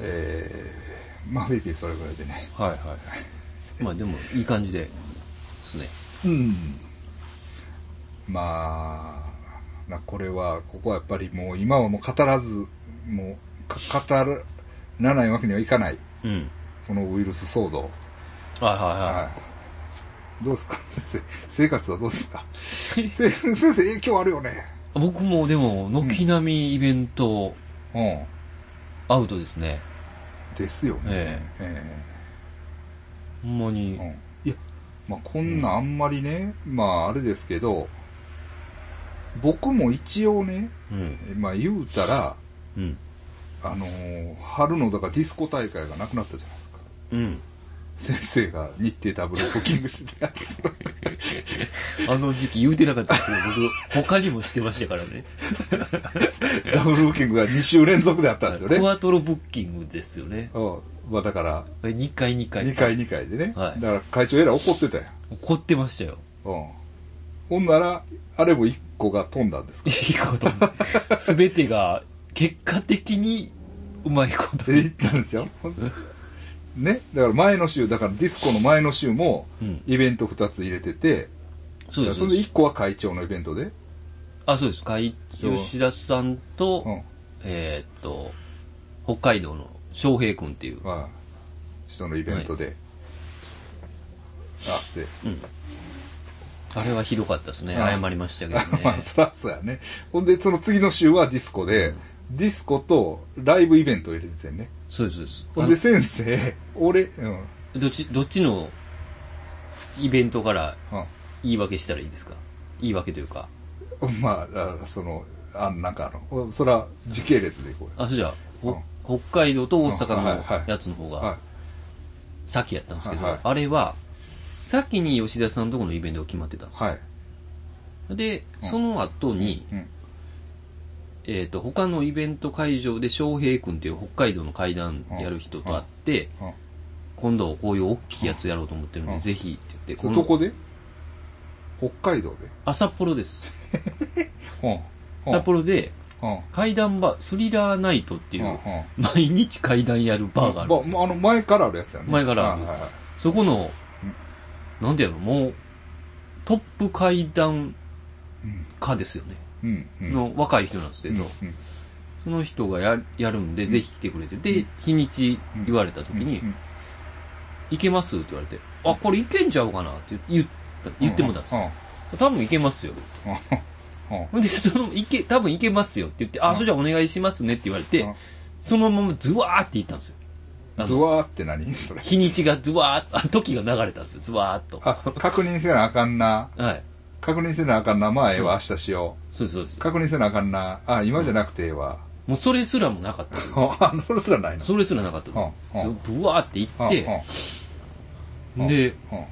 えー、まあ、フィリピンそれぐらいでね。はいはい。まあでも、いい感じでですね。うん。まあ、なこれは、ここはやっぱりもう今はもう語らず、もうか語らないわけにはいかない、うん。このウイルス騒動。はいはいははい。どうですか？先生。生活はどうですか？せ先生、影響あるよね。い。僕もでも、軒並みイベント、うん。アウトですね。ですよね。ええほんまにえ。うん。いや、まあこんなあんまりね、まああれですけど、僕も一応ね、うん。まあ言うたら、うん。あのー春のだからディスコ大会がなくなったじゃないですか。うん。先生が日程ダブルブッキングしてたやつ。あの時期言うてなかったけど、僕、他にもしてましたからね。ダブルブッキングが2週連続であったんですよね。クワトロブッキングですよね。うん。まあだから、2回2回。2回2回でね。はいだから会長えらい怒ってたよ。怒ってましたよ。うん。ほんなら、あれも1個が飛んだんですか？いいこと。すべてが、結果的に、うまいこと。で言ったんですよ。ね。だから前の週、だからディスコの前の週もうん、イベント2つ入れてて、そうです。それで1個は会長のイベントで、あ、そうです。会吉田さんと、うん。えーっと、北海道の翔平君っていう、まあ、人のイベントで、あって、あれはひどかったですね。あ謝りましたけど まあ、ね。そらそうやね。ほんで、その次の週はディスコで、ディスコとライブイベントを入れててね。そうです、そうです。で、先生、俺、うん、あどっち、どっちのイベントからう言い訳したらいいですか？言い訳というか。ん。まあ、あその、あなんかあの、そら、時系列でいこうよ。あ、それじゃあ、ほ北海道と大阪のはいやつの方はが先やったんですけど、はいはいあれは、先に吉田さんのところのイベントが決まってたんですい。よ。はい。で、その後に、うん。えっ、と、他のイベント会場で翔平君っていう北海道の会談やる人と会って、うん。今度こういう大きいやつやろうと思ってるんで、うんぜひって言って、それどこで？北海道で？あ、札幌です。うん。うん札幌で、うん。階段バー、スリラーナイトっていう、うんうん毎日階段やるバーがあるんですよ。まあの、前からあるやつやね。前からあるはいそこの、なんていうの、もう、トップ階段うん家ですよね。の若い人なんですけうんど、その人がややるんで、ぜひ来てくれて、で、日にち言われた時に、うん行けます？って言われて、あ、これ行けんちゃうかなって言った言ってもたんですよ。多分行けますよ。で、その、行け、多分行けますよって言って、あ、それじゃあお願いしますねって言われてうん、そのままズワーって行ったんですよ。あのドワーって何？それ。日にちがズワーあ時が流れたんですよ、ズワーっと。あ、確認せなあかんな。はい。確認せなあかんな。まあ、ええわ、明日しよそうです、そうですう。。確認せなあかんな。あ、今じゃなくてええわ。もうそれすらもなかったです。あ、それすらないの？それすらなかったブワーって行って、うんで、うん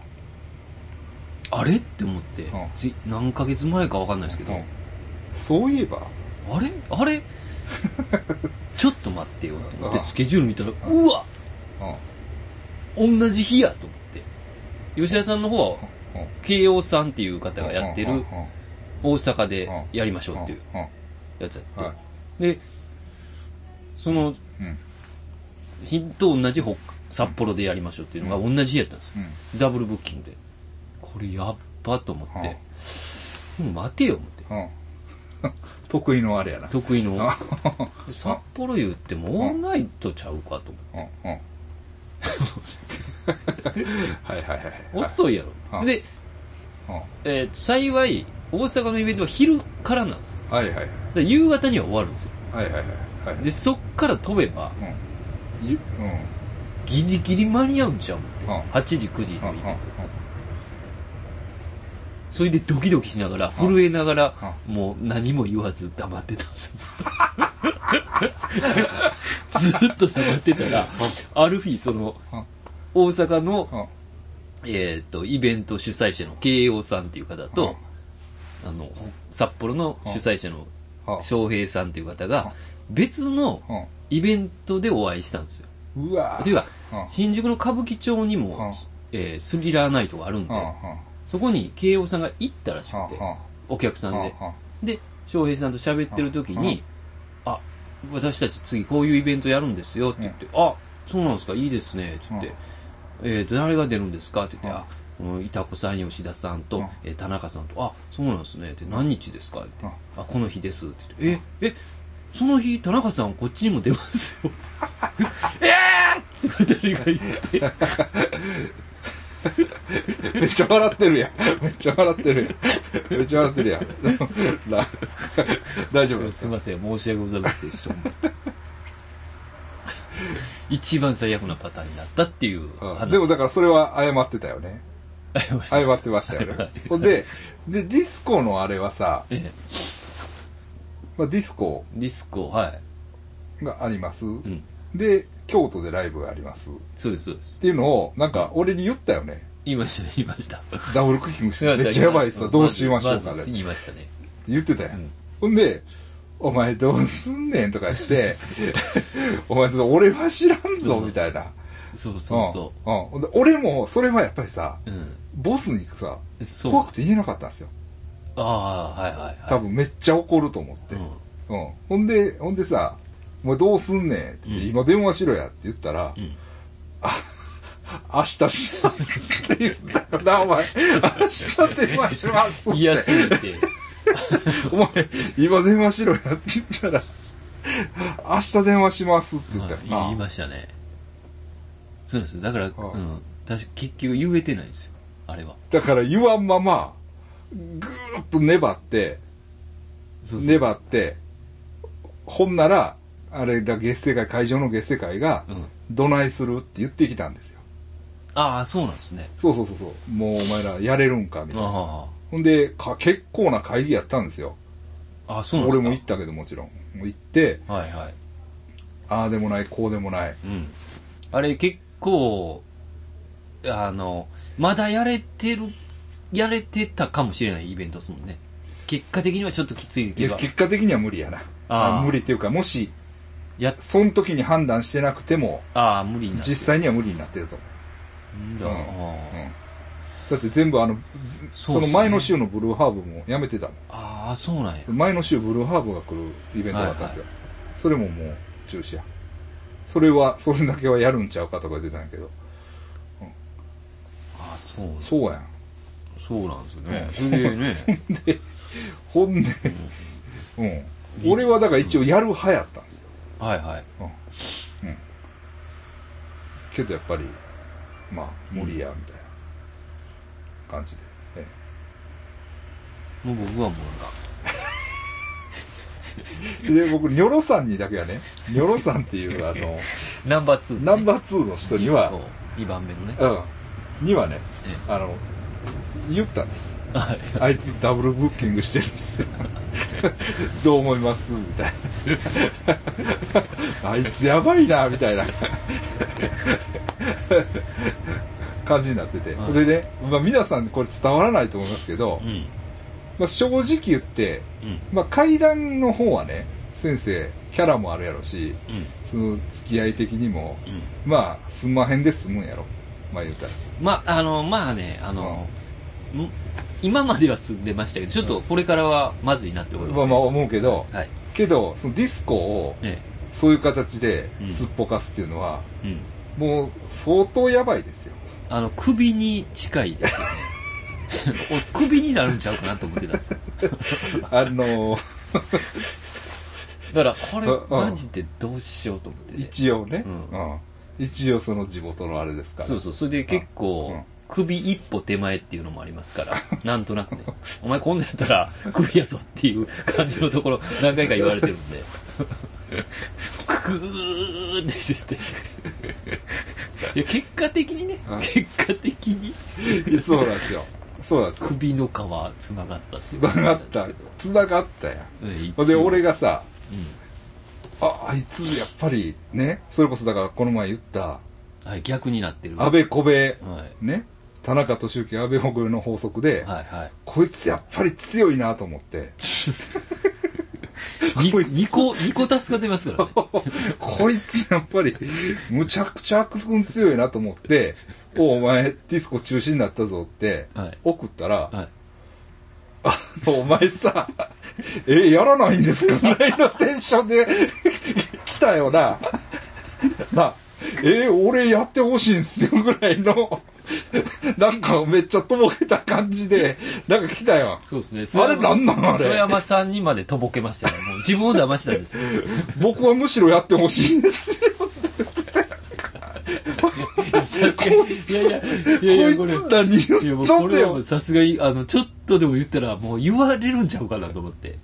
あれ？って思ってん、つい何ヶ月前かわかんないですけど、うんそういえば、あれ？あれ？ちょっと待ってよって思って、うんスケジュール見たら、うわうん同じ日やと思って。吉田さんの方は、うん慶応さんっていう方がやってる大阪でやりましょうっていうやつやって。はで、そのうん日と同じ北札幌でやりましょうっていうのが同じ日やったんですよ。うんダブルブッキングで。これやっばと思って、もう待てよ思って。うん 得意のあれやな。得意の。うん札幌言ってもオールナイトちゃうかと思って。はいはいはい。遅いやろ。うんで、うんえー幸い、大阪のイベントは昼からなんですよ。はいはいはい。で夕方には終わるんですよ。はいはいはいはい。で、そっから飛べば、うん。ゆうん。ギリギリ間に合うんちゃううん思って。8時、9時のうんイベント。それでドキドキしながら、震えながら、もう何も言わず黙ってたんですよ。ずっと黙ってたら、ある日、そのうん、大阪の、うん。えっと、イベント主催者の慶応さんっていう方と、あの、札幌の主催者のうん。翔平さんっていう方が、別のイベントでお会いしたんですよ。うわというかうん、新宿の歌舞伎町にうん。も、えースリラーナイトがあるんでそこに慶応さんが行ったらしくて、うん。お客さんで。うん。で、翔平さんと喋ってる時に、あ、私たち次こういうイベントやるんですよって言って、あ、そうなんですか、いいですね、って言って、えっ、と、誰が出るんですかって言って、あ、うん、いたこさん、吉田さんと、うん。えー田中さんと、あ、そうなんですね、って何日ですかって言って、あ、この日です、って言って、え、え、その日、田中さんこっちにも出ますよ。えーって二人が言って、めっちゃ笑ってるやん。めっちゃ笑ってるやん。めっちゃ笑ってるやん。な大丈夫？ですすいません、申し訳ございませんでした。一番最悪なパターンになったっていう話。うんでもだからそれは謝ってたよね。謝ってましたよね。ほんで、で、ディスコのあれはさ、ええ、まあ、ディスコディスコ、はい。があります？うん。で、京都でライブがあります。っそうです、そうです。ていうのを、なんか俺に言ったよね。言いましたね、言いました。ダブルクッキングして、めっちゃやばいっすわ、どうしましょうかね。言いましたね。言ってたやん。うんほんで、お前どうすんねんとか言って、お前俺は知らんぞ、うんみたいな。そうそうそうん。うんほんで俺も、それはやっぱりさ、う。うん。ボスにさ、そう。怖くて言えなかったんですよ。ああ、はいはいはい。多分めっちゃ怒ると思って。うん。うん。ほんで、ほんでさ、お前どうすんねんって言って、うん今電話しろやって言ったら、うん。明日しますって言ったよな、お前。明日電話しますって。嫌すぎて。お前、今電話しろやって言ったら、明日電話しますって言ったよな。はい言いましたね。そうなんですよ。だから、うん。あ確か結局言えてないんですよ。あれは。だから言わんまま、ぐーっと粘って、そうそう。粘って、ほんなら、あれだ、月世会、会場の月世会がう、ん。どないするって言ってきたんですよ。ああ、そうなんですね。そうそうそうそう。もうお前らやれるんか、みたいな。あほんで、か結構な会議やったんですよ。あ。ああ、そうなんですか。俺も行ったけどもちろん。行って、はいはい。ああでもない、こうでもない。うん。あれ結構、あの、まだやれてる、やれてたかもしれないイベントですもんね。結果的にはちょっときついいやけど、結果的には無理やな。あー無理っていうか、もし、やっ、その時に判断してなくても、ああ、無理になってる実際には無理になってるとうんだ、思う。うん。あうんーだって全部あの、ずその前の週のブルーハーブもやめてたもあー、そうなんや。ん。前の週ブルーハーブが来るイベントだったんですよ。それももう中止や。それは、それだけはやるんちゃうかとか言ってたんやけど。ああ、そう、そうやん。そうなんですね。それでね、で、ほんで、うん。俺はだから一応やる派やった。はいはい。うん。うん。けどやっぱり、まあ、無理や、みたいな感じで。えもう僕はもうえ で、僕、ニョロさんにだけはね、ニョロさんっていう、あの、ナンバー2、ね。ナンバー2の人には、2番目のね。うん。にはね、えあの、言ったんです。えはい。あいつダブルブッキングしてるんですよ。どう思います？みたいな。あいつやばいな、みたいな感じになってて。はいでね、まあ皆さんこれ伝わらないと思いますけど、うん。まあ正直言って、うん。まあ階段の方はね、先生、キャラもあるやろし、うん。その付き合い的にも、うん。まあ、すんまへんで済むんやろ。まあ言うたら。まあ、あの、まあね、あの、ん今までは進んでましたけど、ちょっとこれからはまずいなってことまあまあ思うけど、はい。けど、そのディスコを、えそういう形でうんすっぽかすっていうのは、え。うん。もう相当やばいですよ。あの、首に近いですよね。俺首になるんちゃうかなと思ってたんですよ。あのーだから、これ、うんマジでどうしようと思ってて。一応ね、ううん一応その地元のあれですから。そうそう、それで結構、うん首一歩手前っていうのもありますから、なんとなくね、お前今度やったら首やぞっていう感じのところ何回か言われてるんで、グーってしてて。いや、結果的にねうん、結果的にそうなんですよ。そうなんですよ。首の皮繋がったっていう繋がった。繋がったやん。うんで、俺がさ、うんあ、あいつやっぱりね、それこそだからこの前言った、はい、逆になってる。安倍小部、はい。ね、田中俊之安倍小部の法則で、はいはい。こいつやっぱり強いなと思って、にこいつ二個、二個助かってますからね。こいつやっぱり、むちゃくちゃ悪君強いなと思って、お お前ディスコ中止になったぞってはい、送ったら、はい。あの、お前さ、え、やらないんですか？ぐらいのテンションで来たよな。な、え、俺やってほしいんすよぐらいの、なんかめっちゃとぼけた感じで、なんか来たよ。そうですあれね。なんなんあれ？曽山さんにまでとぼけましたね。もう自分を騙したんです。僕はむしろやってほしいんですよ。いやいや、いやいや、これ。こいつ何いやもうこれはもう。さすがに、あの、ちょっとでも言ったら、もう言われるんちゃうかなと思って。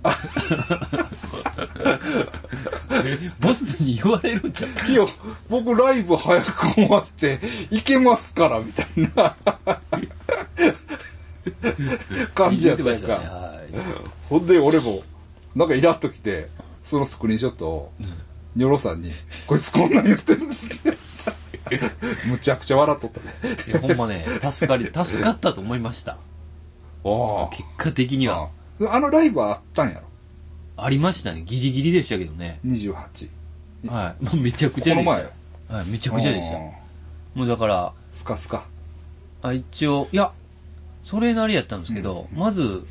ボスに言われるんちゃういや、僕ライブ早く終わって、行けますから、みたいな感じやったやんってましたね。か。はい。ほんで、俺も、なんかイラッときて、そのスクリーンショットを、ニョロさんに、こいつこんなん言ってるんですよ。むちゃくちゃ笑っとったね。いや、ほんまね、助かり、助かったと思いました。あ結果的には。あ。あのライブはあったんやろ？ありましたね。ギリギリでしたけどね。?28。はい。もうめちゃくちゃでしたよ。はい、めちゃくちゃでした。あもうだから、ースカスカ。あ一応、いや、それなりやったんですけど、まず、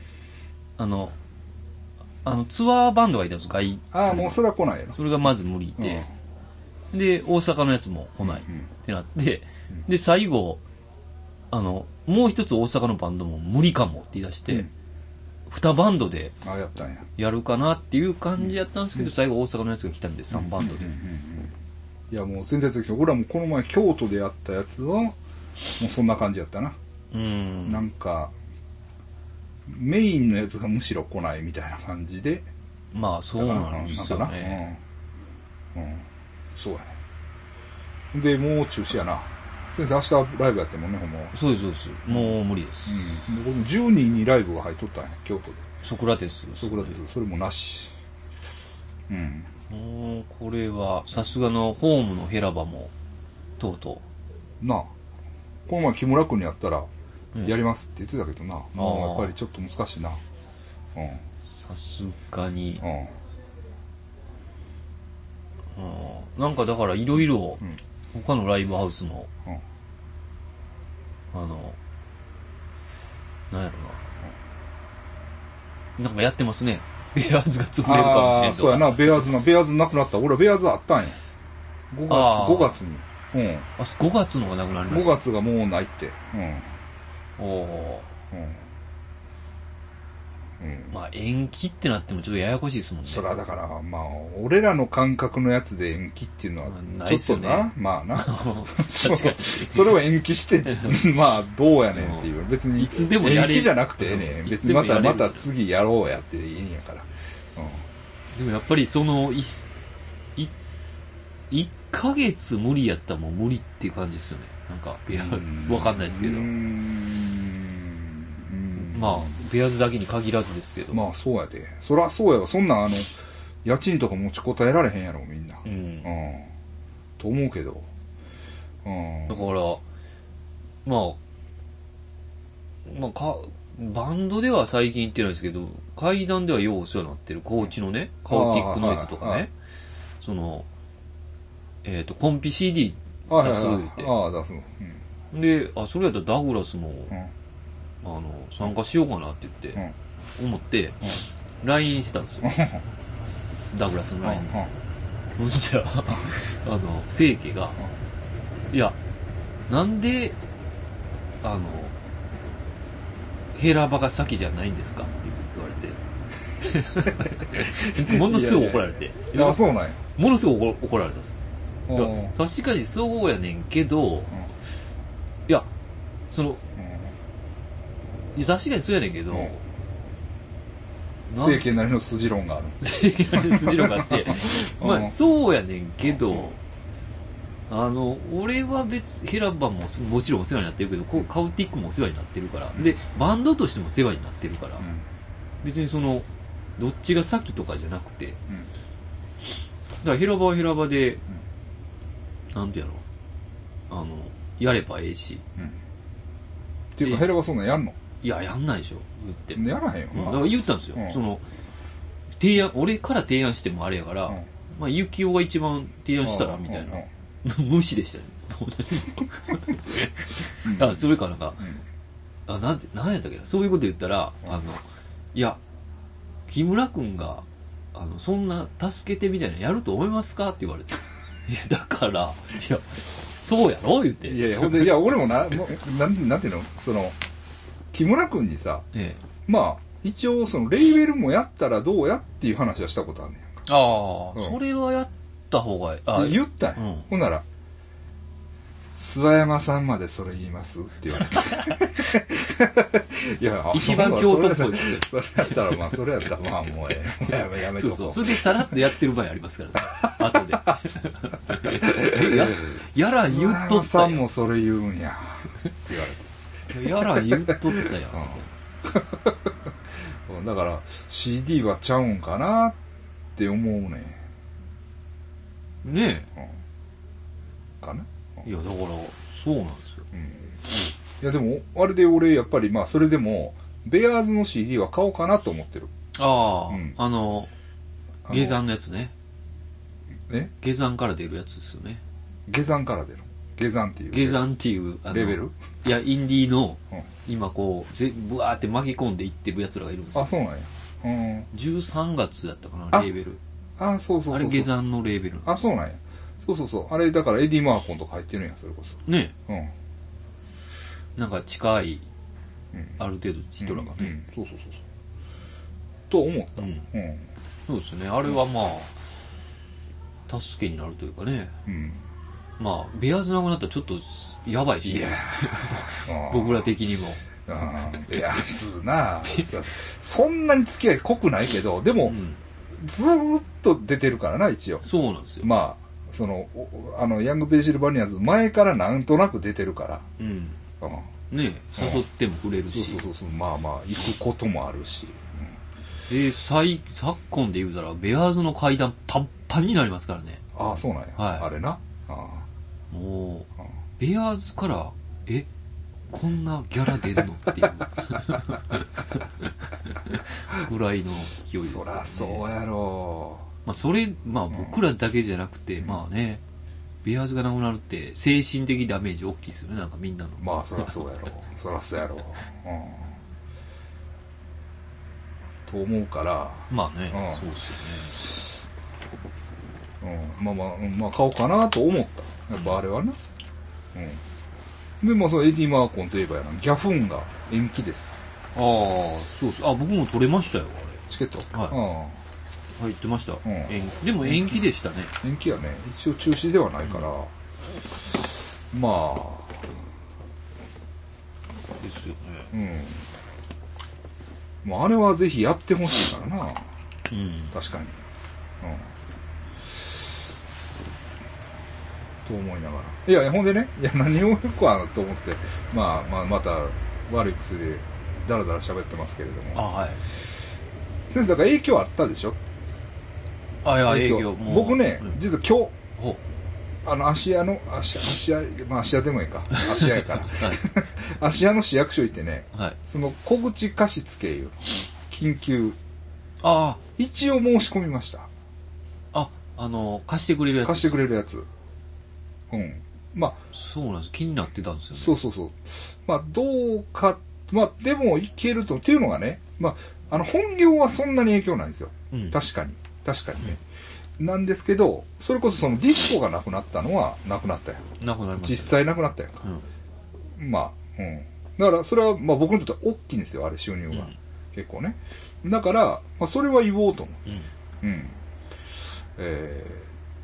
あの、あの、ツアーバンドがいたんです、外。ああ、もうそれは来ないやろ。それがまず無理で、で、大阪のやつも来ないってなって、で、最後、あの、もう一つ大阪のバンドも無理かもって言い出して、うん二バンドでやったんや。やるかなっていう感じやったんですけど、最後大阪のやつが来たんで3バンドで。いや、もう全然的に、俺はもうこの前京都でやったやつは、もうそんな感じやったな。うん。なんか、メインのやつがむしろ来ないみたいな感じで。まあ、そうなんですよね。な。うん。うん。そうやね。で、もう中止やな。先生、明日ライブやってんもんね、ほんまは。そうです、そうです。もう無理です。うん。僕も10人にライブが入っとったんや、京都で。ソクラテス。そこだって、それもなし。うん。もう、これは、さすがのホームのヘラバも、とうとなあ。この前木村君にやったら、うんやりますって言ってたけどな。もうやっぱりちょっと難しいな。うん。う、さすがに、うん。うんなんかだからいろいろうん、他のライブハウスの、うんあの、なんやろな。なんかやってますね。ベアーズが潰れるかもしれんとか。ああそうやな、ベアーズな、ベアーズなくなった。俺はベアーズあったんや。5月、あー5月に。うん。あ、5月のがなくなりま5した。月がもうないって。うん。おおうん。まあ延期ってなってもちょっとややこしいですもんね。それはだから、まあ、俺らの感覚のやつで延期っていうのはまあ、ちょっとないっな、まあな。確かに。そ れを延期して、まあ、どうやねんっていう。別に、いつでも延期じゃなくてええねうんん。別にまた、また次やろうやっていいんやから。でもやっぱりその、い、い、1ヶ月無理やったらもう無理っていう感じですよね。なんか、ベアーズ、わかんないですけどまあ、ベアーズだけに限らずですけど。まあそうやで。そらそうやわ。そんなんあの、家賃とか持ちこたえられへんやろ、みんな。う。うんん。と思うけど。うん。だから、まあ、まあ、か、バンドでは最近行ってないですけど、階段ではようお世話になってる、高知のね、カオティックノイズとかはいはいね、その、えっ、と、コンピ CD はい出す言うはいはい。ああ、出すの。で、あ、それやったらダグラスも、うん。うん。あの、参加しようかなって言って、思って、LINE したんですよ。ダグラスの LINE ほんじゃ、あの、聖家が、いや、なんで、あの、ヘラバが先じゃないんですかって言われて。ものすごい怒られて。いや、そうなんや。ものすごい怒怒られたんです。いやうん確かにそうやねんけど、いや、その、確かにそうやねんけど、うん。なん政権なりの筋論がある。政権の筋論があって、まあ、うんそうやねんけど、あの、俺は別、ヘラバもすもちろんお世話になってるけど、こうカウティックもお世話になってるから、で、バンドとしてもお世話になってるから、うん。別にその、どっちが先とかじゃなくて、だうん。からヘラバはヘラバで、なんてやろう、あの、やればええし、うん。っていうか、ヘラバそんなんやんの？いや、やんないでしょ、言って。やらへんよな。うんだから言ったんですよ、うんその、提案、俺から提案してもあれやから、うんまあ、ゆきおが一番提案したら、みたいな。うんうん 無視でしたね。もう何も あ、それかなんか、あ、なんて、なんやったっけな。そういうこと言ったら、あの、いや、木村君が、あの、そんな助けてみたいなのやると思いますかって言われて。いや、だから、いや、そうやろ？言うて。いやいや、ほんで、いや、俺もな、もうなん、なんていうの？その、木村くんにさ、ええ。まあ、一応、その、レイベルもやったらどうやっていう話はしたことあるねん。ああ、うんそれはやった方がいい。あ言ったんや、うんほんなら、諏訪山さんまでそれ言いますって言われて。いや、あ一番京都っぽいそれやったら、まあ、それやったら、まあ、もうええ。やめ、やめとこそうそう。それでさらっとやってる場合ありますからね。後で。え や、やら言っとったやんもそれ言うんや。って言われて。ん。やら言っとったやん。うん だから、CD はちゃうんかなって思うね。ねかな？え。いや、だから、そうなんですよ。いや、でも、あれで俺、やっぱり、まあ、それでも、ベアーズの CD は買おうかなと思ってる。ああ、うんあの、あの下山のやつね。え？下山から出るやつですよね。下山から出る。下山っていう。下山っていう、レベル？いや、インディーの、うん今こう、ぜぶわーって巻き込んでいってる奴らがいるんですよあ、。そうなんや。うん。13月やったかな、あレーベル。あ、そうそうそうそう。あれ下山のレーベル。あ、そうなんや。そうそうそう。あれ、だからエディ・マーコンとか入ってるんや、それこそ。ねうん。えなんか近い、うん。ある程度人らがうんね。そうそうそうそう。と思った。うん。うん。そうですね。あれはまあ、助けになるというかね。うん。まあ、ベアーズなくなったらちょっと、やばいし、僕ら的にも。うん。いや、普通なそ そんなに付き合い濃くないけど、でも、うん。ずーっと出てるからな、一応。そうなんですよ。まあ、その、おあの、ヤング・ペンシルバニアズ、前からなんとなく出てるから。うん。うん。ねえ誘ってもくれるそうし。そうそうそう、まあまあ、行くこともあるし。えー、最、昨今で言うたら、ベアーズの階段パンパンになりますからね。ああ、そうなんや。はいあれな。あもうあ、ベアーズから、え、こんなギャラ出るの？っていう。ぐらいの勢いですよね。そらそうやろまあ、それ、まあ僕らだけじゃなくて、まあね、ベアーズがなくなるって、精神的ダメージ大きいですよね、なんかみんなの。う。まあ、そらそうやろう。そらそうやろう。うん。と思うから、まあね、うんそうですうん、まあまあ、うんまあ買おうかなと思った。やっぱあれはな。うん。で、まあ、そのエディ・マーコンといえばやな、ギャフンが延期です。ああ、そうです。あ、僕も取れましたよ、チケット？は入ってました。ん延期でも延期でしたね。うん。延期やね。一応中止ではないから、まあ、ですよね。うん。まあ、あれはぜひやってほしいからな。うん。確かに。うん。と思いながら。いや、ほんでね、いや、何をよくはと思って、まあ、まあ、また、悪い薬で、だらだら喋ってますけれどあ、も。はい。先生、だから影響あったでしょ？あ、いや、営業、もう。僕ね、うん実は今日、ほあの、芦屋の、芦芦屋、まあ、芦屋でもいいか。芦屋やから。う。芦屋の市役所行ってね。その小口貸付いう、緊急、あ一応申し込みました。あ、あ、あの、貸してくれるやつ。貸してくれるやつ。うん。まあ、そうなんです。気になってたんですよね。そうそうそう。まあ、どうか、まあ、でもいけると、っていうのがね、まあ、あの、本業はそんなに影響ないんですよ。うん。確かに。確かにね。なんですけど、それこそそのディスコがなくなったのはなくなったよ。なくなりました。実際なくなったやんか。うん。まあ、うん。だから、それは、まあ僕にとっては大きいんですよ、あれ、収入が。うん結構ね。だから、まあそれは言おうと思うん。う。うん。えー、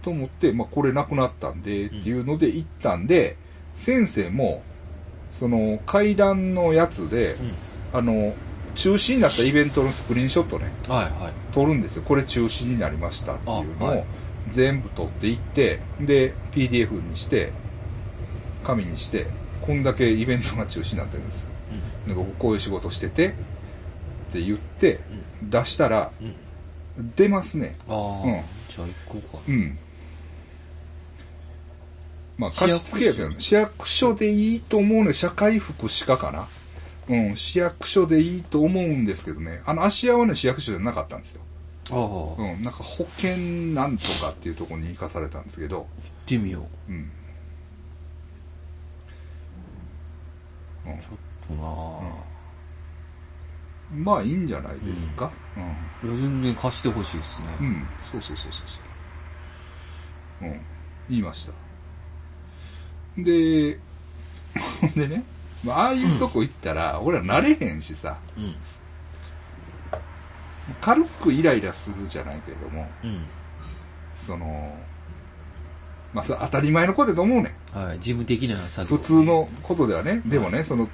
と思って、まあこれなくなったんで、っていうので行ったんで、先生も、その、階段のやつで、あの、中止になったイベントのスクリーンショットね、うん。はいはい。撮るんですよ。これ中止になりましたっていうのを全部撮っていって、で、PDF にして、紙にして、こんだけイベントが中止になってるんです。で僕こういう仕事してて、って言って、出したら、うん。うん。出ますね。ああ、うんじゃあ行こうか。うん。まあ、貸し付けやけどね、市役所でいいと思うね。社会福祉課かな？うん、市役所でいいと思うんですけどね。あの、芦屋はね、市役所じゃなかったんですよ。ああ、行っうん、なんか保険なんとかっていうところに行かされたんですけど、てみよう。うん。ちょっとなあ、まあいいんじゃないですか。いや、全然貸してほしいですね。うん。うん。そうそうそうそうそう。うん。言いました。で、ほ んでね、まあああいうとこ行ったら、俺ら慣れへんしさ、うん。軽くイライラするじゃないけれども、うん。その、まあそれ当たり前のことだと思うねん。はい。事務的な作業。普通。のことではね、でもね、その、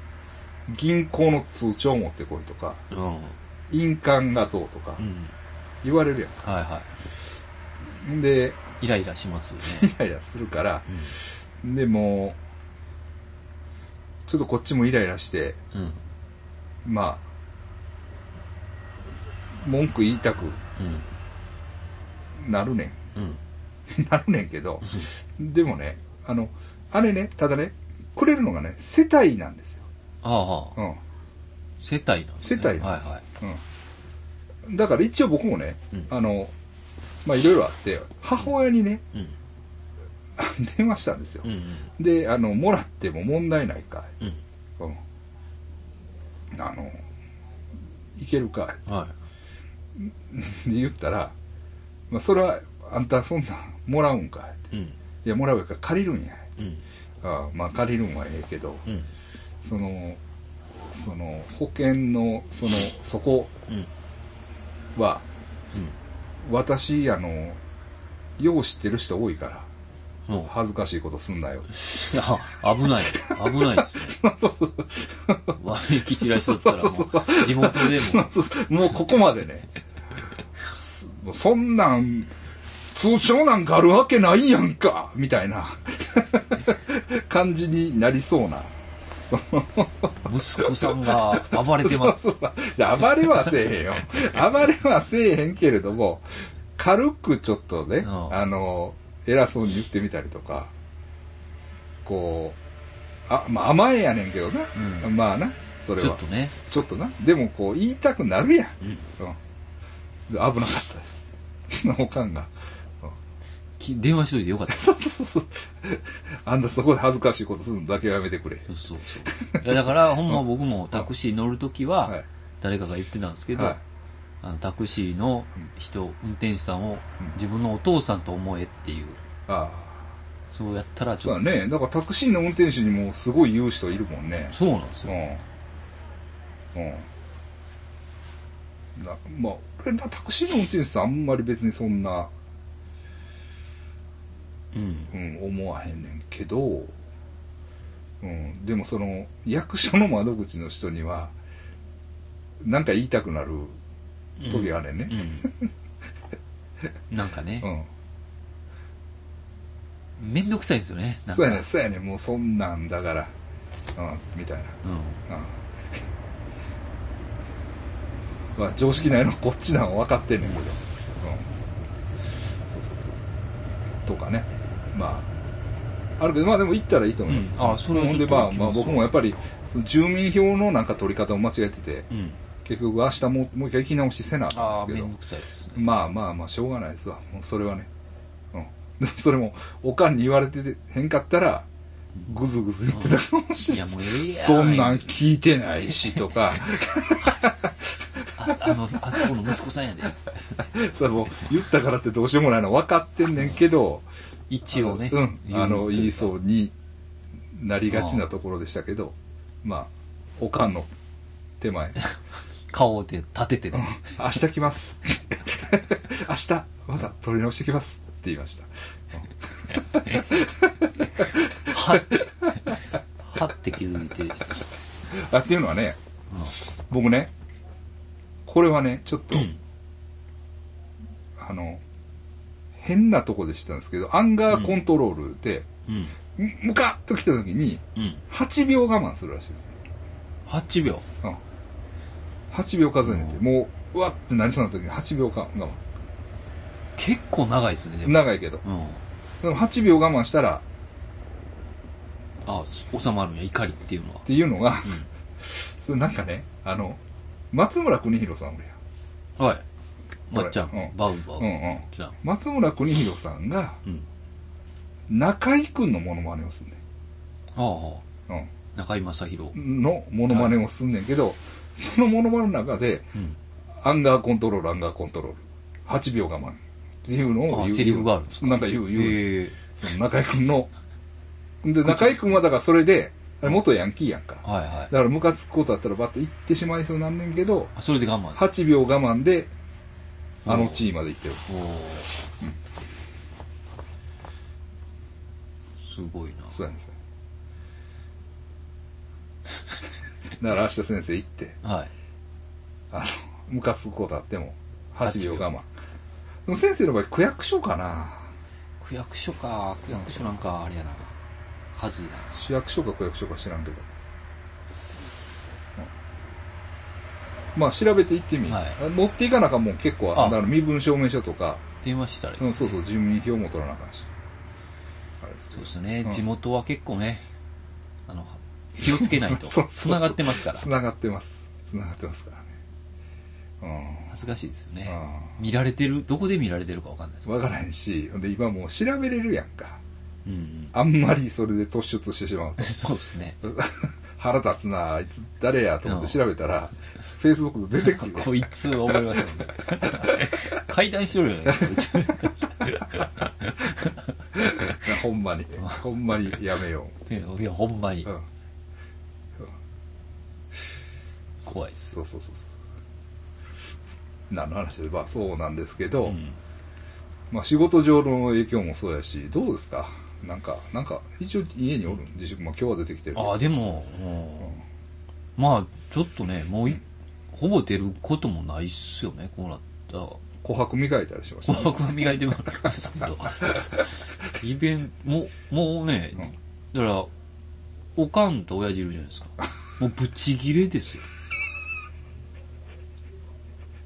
銀行の通帳持ってこいとか、うん。印鑑がどうとかうん。言われるやはいはん。んで、い。イライラしますよイね。ライラするから、うでもう、ちょっとこっちもイライラして、ん。うん。まあ、文句言いたくうん。なるねうん。ん。なるねんけど、でもね、あの、あれね、ただね、くれるのがね、世帯なんですよ。ああ、ああうん。世帯なんです世ね。帯なんです。はいはい。うん。だから一応僕もね、うんあの、まあいろいろあって、母親にね、うん。電話したんですよう。ん。で、あの、もらっても問題ないかうん。い。うん。あの、いけるかはいで言ったら、まあそれは、あんたそんなんもらうんかい。い。うん。いや、もらうやから借りるんや。うん。ああまあ借りるんはええけど、うん。その、その、保険の、その、そこうん。は、うん。私、あの、よう知ってる人多いから、も恥ずかしいことすんなよ。う、いや、危ない。危ないですね。そうそう悪い気散らしとったらもそうそうう、地元でも、そうそうもうここまでね。すもうそんなん、通帳なんかあるわけないやんかみたいな感じになりそうな。その息子さんが暴れてます。そうそうそうじゃあ暴れはせえへんよ。暴れはせえへんけれども、軽くちょっとね、うんあの、偉そうに言ってみたりとか、こう、あ、まあ甘えやねんけどな。うまあな、それはちょっと。ね。ちょっとな。でもこう言いたくなるやん。うん。うん。で危なかったです。おかんが。き電話しといてよかった。そうそうそう。あんたそこで恥ずかしいことするのだけはやめてくれ。そうそうそう。いや、だから、ほんま僕もタクシー乗るときは、はい。誰かが言ってたんですけど、はいあのタクシーの人、運転手さんをうん自分のお父さんと思えっていう、ああ。そうやったらちょっそうだね。だからタクシーの運転手にもすごい言う人いるもんねと、。そうなんですうよ。ん。うん。なまあ、俺タクシーの運転手さんあんまり別にそんな、うん。うん、思わへんねんけど、うん、でもその、役所の窓口の人には、なんか言いたくなる時があるね。うん。なんかねう、ん。めんどくさいですよね。そうやねん、そうやねん、もうそんなんだから、うん、みたいな。うん。うん。まあ、常識ないのこっちなんは分かってんねんけど。うん。そうそうそうそう。とかね。まあ、あるけど、まあでも行ったらいいと思います。うんあそれはほんで、まあ、まあ僕もやっぱり、その住民票のなんか取り方を間違えてて、うん。結局明日もうもう一回行き直しせなあかああ、んですけどめんど。くさいですね。まあまあまあ、しょうがないですわ。もうそれはね。うん。でもそれも、おかんに言われてへんかったら、ぐずぐず言ってたかもしれない。もうええやそんなん聞いてないしとか、ああの、あそこの息子さんやで。それもう言ったからってどうしようもないの分かってんねんけど、一応ね。うん、あの、言いうそうになりがちなところでしたけど、まあ、おかんの手前、顔で立ててね。明日来ます。明日、また取り直してきますって言いました。はって、はって気づいて、あっていうのはね、僕ね、これはね、ちょっと、あの、変なとこで知ったんですけど、アンガーコントロールで、うん。むむかっと来た時に、うん。8秒我慢するらしいですね。8秒。うん。8秒数えねて、もう、うわってなりそうな時に8秒間我結構長いですね、で慢。も。長いけど。うん。でも8秒我慢したら、あ収まるんや、怒りっていうのはっ。ていうのが、うん。それなんかね、あの、松村邦弘さんおるやん。はい。まっちゃん、うんバウバウ。うんうん。じゃあ。松村邦弘さんが、うん。中居くんのモノマネをするね。はあはうん。中居正広。のモノマネをすんねんけど、そのモノマネの中で、うん。アンガーコントロール、アンガーコントロール。8秒我慢。っていうのを言う。あセリフがあるんですか？なんか言う、言う。ええその中居君の。で、中居君はだからそれで、元ヤンキーやんか。はいはい。だからムカつくことあったらバッと行ってしまいそうなんねんけど、あそれで我慢です。8秒我慢で、あの地位まで行ってる。おーすごいな。そうなんですよ。だから明日先生行って、はい。あの、ムカつくことあっても、8秒8秒我慢。でも先生の場合、区役所かな。区役所か、区役所なんかあれやな。はずいな。市役所か区役所か知らんけど。うんまあ調べて行ってみ、はい。持っていかなあかんもん結構だから身分証明書とか、電話したらいいうん、です。そうそう住民票も取らなあかんし。あれですそうですね、うん。地元は結構ね、あの、気をつけないと。繋がってますから。つながってますつながってますからね恥ずかしいですよね。う見られてる、どこで見られてるかわかんないですん分からへんしほんで今もう調べれるやんかうんうん。あんまりそれで突出してしまうと そうですね。腹立つなあいつ誰やと思ってうん調べたら、フェイスブックで出てくるよこいつ思いますよね。階段しとるよね。ほんまにほんまにやめよいやいや、ほんまにう、うん怖いです。そうそうそうそう何の話でまあそうなんですけど、うんまあ仕事上の影響もそうやしどうですか？なんかなんか一応家におるん？自粛まあ今日は出てきてるああ、でも、もうまあ、ちょっとね、もうい、ほぼ出ることもないっすよね、こうなったら。琥珀磨いたりしました、ね、紅白磨いてもらったんですけど。イベント、もう、もうね、だから、おかんと親父いるじゃないですか。もうブチギレですよ。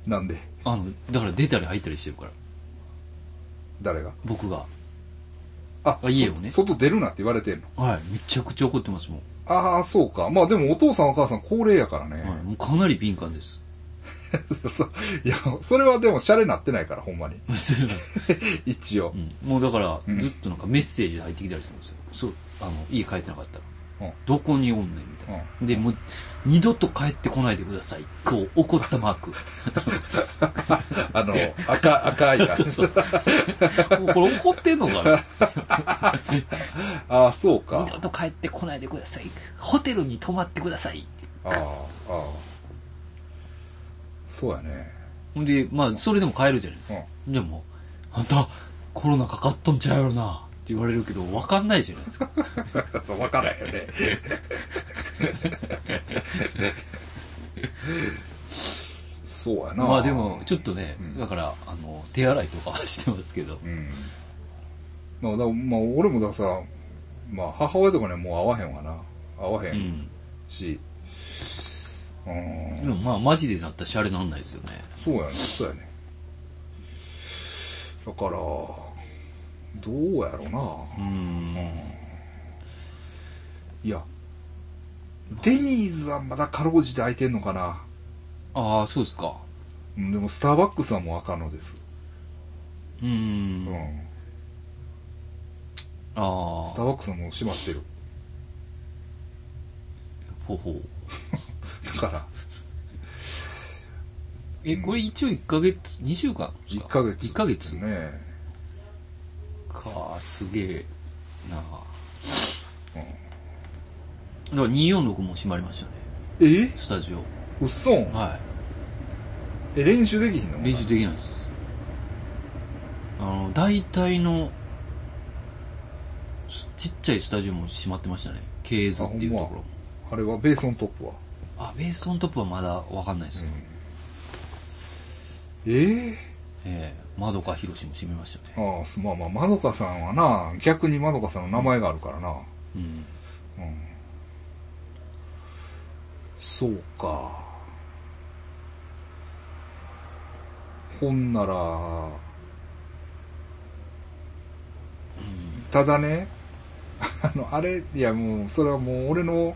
なんで？あの、だから出たり入ったりしてるから、誰が？僕が。ああ家をね。そ外出るなって言われてんの？はい、めちゃくちゃ怒ってますもん。ああそうか。まあでもお父さんお母さん高齢やからね、はい、もうかなり敏感です。いやそれはでもシャレなってないからほんまに。一応。う、ん、もうだから、うん。ずっとなんかメッセージ入ってきたりするんですよ。そう、あの、家帰ってなかったら。うんどこにおんねんみたいな。で、もう、二度と帰ってこないでください。こう、怒ったマーク。あの赤赤い感じ そうそう。もうこれ怒ってんのかな？ああそうか二度と帰ってこないでください。ホテルに泊まってください。ああああそうやねほんで、まあ、それでも帰るじゃないですか。でも、あんた、コロナかかっとんちゃうやろな。って言われるけど、わかんないじゃないですか。そう分からんよね。そうやな。まあでも、ちょっとね、うん。だから、あの、手洗いとかはしてますけど。うん。まあだまあ俺もださまあ母親とかにはもう会わへんわな。会わへうん。ん。し。うん。でもまあ、マジでなったらシャレなんないですよね。そうやね。そうやね。だからどうやろなうん。いやデニーズはまだかろうじて空いてんのかなああ、そうですか。うんでもスターバックスはもうあかんのですう。うんんああ。スターバックスはもう閉まってるほうほう。だからえ、これ一応1ヶ月、2週間です1かヶ月1ヶ月ねか、すげえなうんだから246も閉まりましたね。え？スタジオ。うっそんはえ練習できひんの？い。練習できないです。あの、大体の、すちっちゃいスタジオも閉まってましたね。ケーズっていうところ。あれはベースオントップは？あ、ベースオントップはまだわかんないですよ。ええええまどかひろしも閉めましたね。ああすまあまあまどかさんはな逆にまどかさんの名前があるからなうん。うんそうかほんならただね あのあれいやもうそれはもう俺の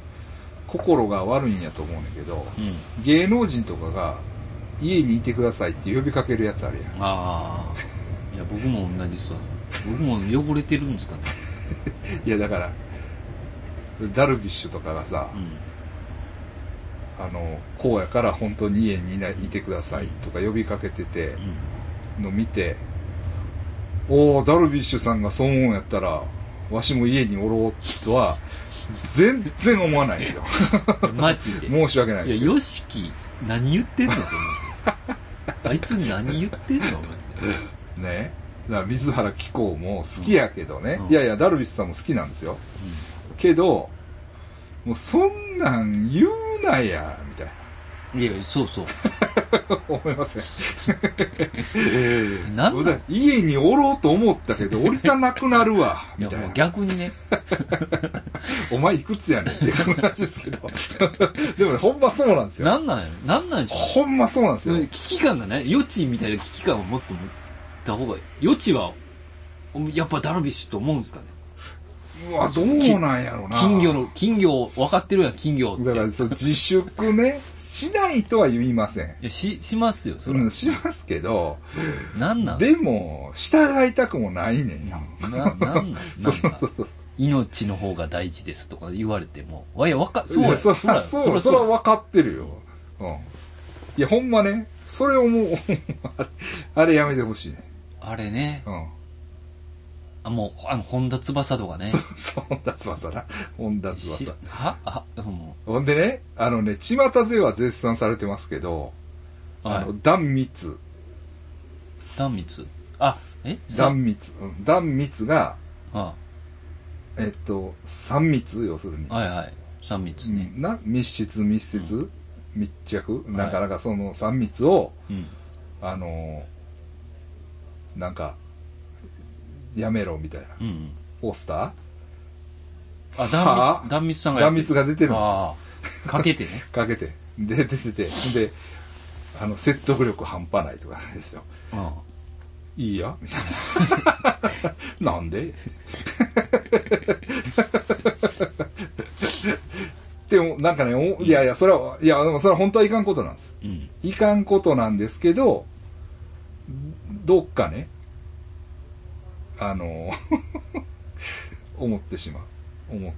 心が悪いんやと思うねんだけどうん。芸能人とかが家にいてくださいって呼びかけるやつあるやんああ。いや、僕も同じっすわ。僕も汚れてるんですかね。いやだからダルビッシュとかがさ、うん。あの、こうやから本当に家にいないてくださいとか呼びかけててうん。の見て、おー、ダルビッシュさんがそう思うんやったら、わしも家におろうとは、全然思わないですよ。マジで。申し訳ないいや、ですけど。ヨシキ、何言ってんのと思うんですよ。あいつ何言ってんの思いますよ。ね。だから水原希子も好きやけどね、うんいやいや、ダルビッシュさんも好きなんですよ。けど、もうそんなん言うなや、みたいいや、そうそう。な。思いません。な んなんだ家におろうと思ったけど、降りたなくなるわ、いや、もうみたいな。逆にね。お前いくつやねんって話ですけど。でもね、ほんまそうなんですよ。なんなんやろ？なんなんでしょほんまそうなんですよ。う危機感がない？余地みたいな危機感をもっと持った方がいい。余地は、やっぱダルビッシュと思うんですかね？うわ、どうなんやろな。金魚の、金魚、分かってるやん、金魚って。だから、そう、自粛ね、しないとは言いません。いや、し、しますよ、それ。うん、しますけど、なんなん？でも、従いたくもないねんよ。な、なんなん？な んそうそうか、そう。命の方が大事ですとか言われても、わいや、わか、そうや、そら、やそう、それは分かってるよ。うん。いや、ほんまね、それをもう、あれやめてほしいね。あれね、うん。あ、もう、あの、本田翼とかね。そう、そう、本田翼な。本田し翼。はあ、もほんでね、あのね、巷では絶賛されてますけど、う、はいあの、。断密。断密。あ、え？断密。うん断密が、あえっと、三密要するに。はいはい。三密うね。んな密室密接、密着？なかなかその三密を、うん。あのーなんか、やめろみたいな。うんうん。ポスタあ、は断あ？密、断密さんーが断密が出てるんです。かけてね。かけて。で、出てて。で、あの、説得力半端ないとかですよ。うん。いいや？みたいな。なんで？でも、なんかね、おいやいや、それは、いや、でもそれは本当はいかんことなんです。うん。いかんことなんですけど、どっかね、あの、思ってしまう。思う。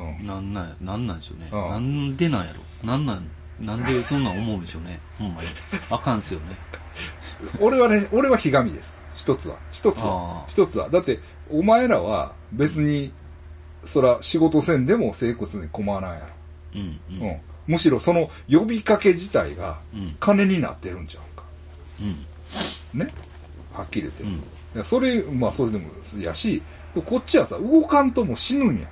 うん。なんなんや、なんなんでしょうね。ああなんでなんやろ。なんなん、なんでそんなん思うんでしょうね。ほんまに。あかんすよね。俺はね、俺はひがみです。一つは。一つあはあ。一つは。だって、お前らは別に、そら仕事せんでも生活に困らんやうん、うろ。うんん。むしろその呼びかけ自体がうん。金になってるんちゃうか。うん。ね。はっきり言って。いうん。やそれ、まあそれでもやし、こっちはさ、動かんとも死ぬんや。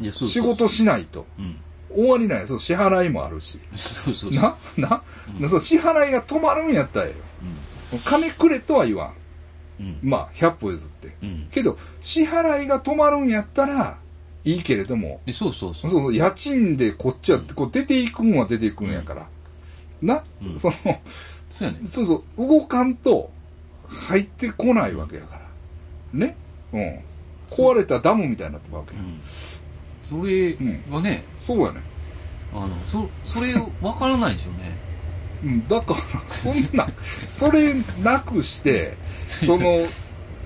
いや、そう仕事しないと。うん。終わりなんや。そう支払いもあるし。そうそうそう。な、な、うんそう支払いが止まるんやったらええよ。金くれとは言わん。うん。うん。まあ、100歩譲って。うん。けど、支払いが止まるんやったら、いいけれども、えそうそうそう。そうそう、家賃でこっちは、こう出ていくんは出ていくんやから。な、うんその、そうやね。そうそう、動かんと入ってこないわけやから。ね？うん。壊れたダムみたいになってるわけや。うん。それはね、そうやね。あの、そ、それ、わからないでしょうね。うん、だから、そんな、それなくして、その、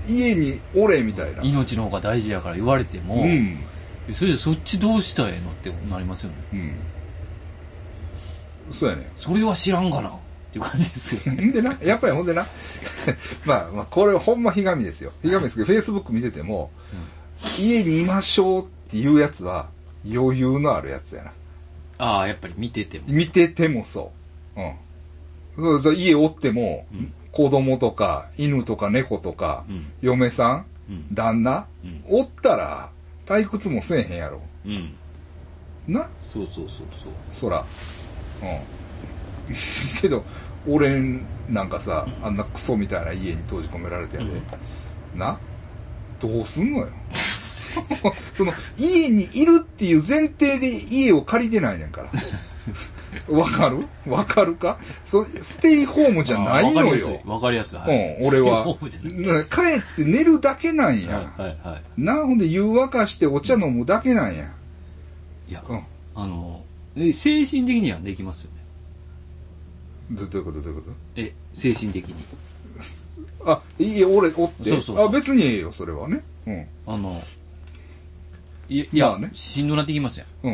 家におれみたいな。命の方が大事やから言われても、うん。えそれでそっちどうしたらええのってなりますよね。うん。そうやね。それは知らんかなっていう感じですよね。ん でな、やっぱりほんでな、まあまあ、これはほんまひがみですよ。ひがみですけど、フェイスブック見てても、家にいましょうっていうやつは、余裕のあるやつやな。ああ、やっぱり見てても。見ててもそう。うん。家おっても、うん子供とか、犬とか猫とか、うん。嫁さん、うん。旦那、うん。おったら、退屈もせえへんやろ。うん。な？そうそうそうそう。そら。うん。けど、俺なんかさ、あんなクソみたいな家に閉じ込められてやで。な？どうすんのよ。その、家にいるっていう前提で家を借りてないねんから。わかる？わかるか？そステイホームじゃないのよ。わかりやすい。わかうりやすい。ん、俺は帰って寝るだけなんや。はいはいはな、ほんで湯沸かしてお茶飲むだけなんや。い。いや、うん。あの、え精神的にはできますよね。どどういうこと？どういうこえ、精神的に。とあ、いいえ、俺おって。そうそうそうあ、別にええよ、それはね。うん。あの、いや、いやまあねしんどなってきましたよ。うん。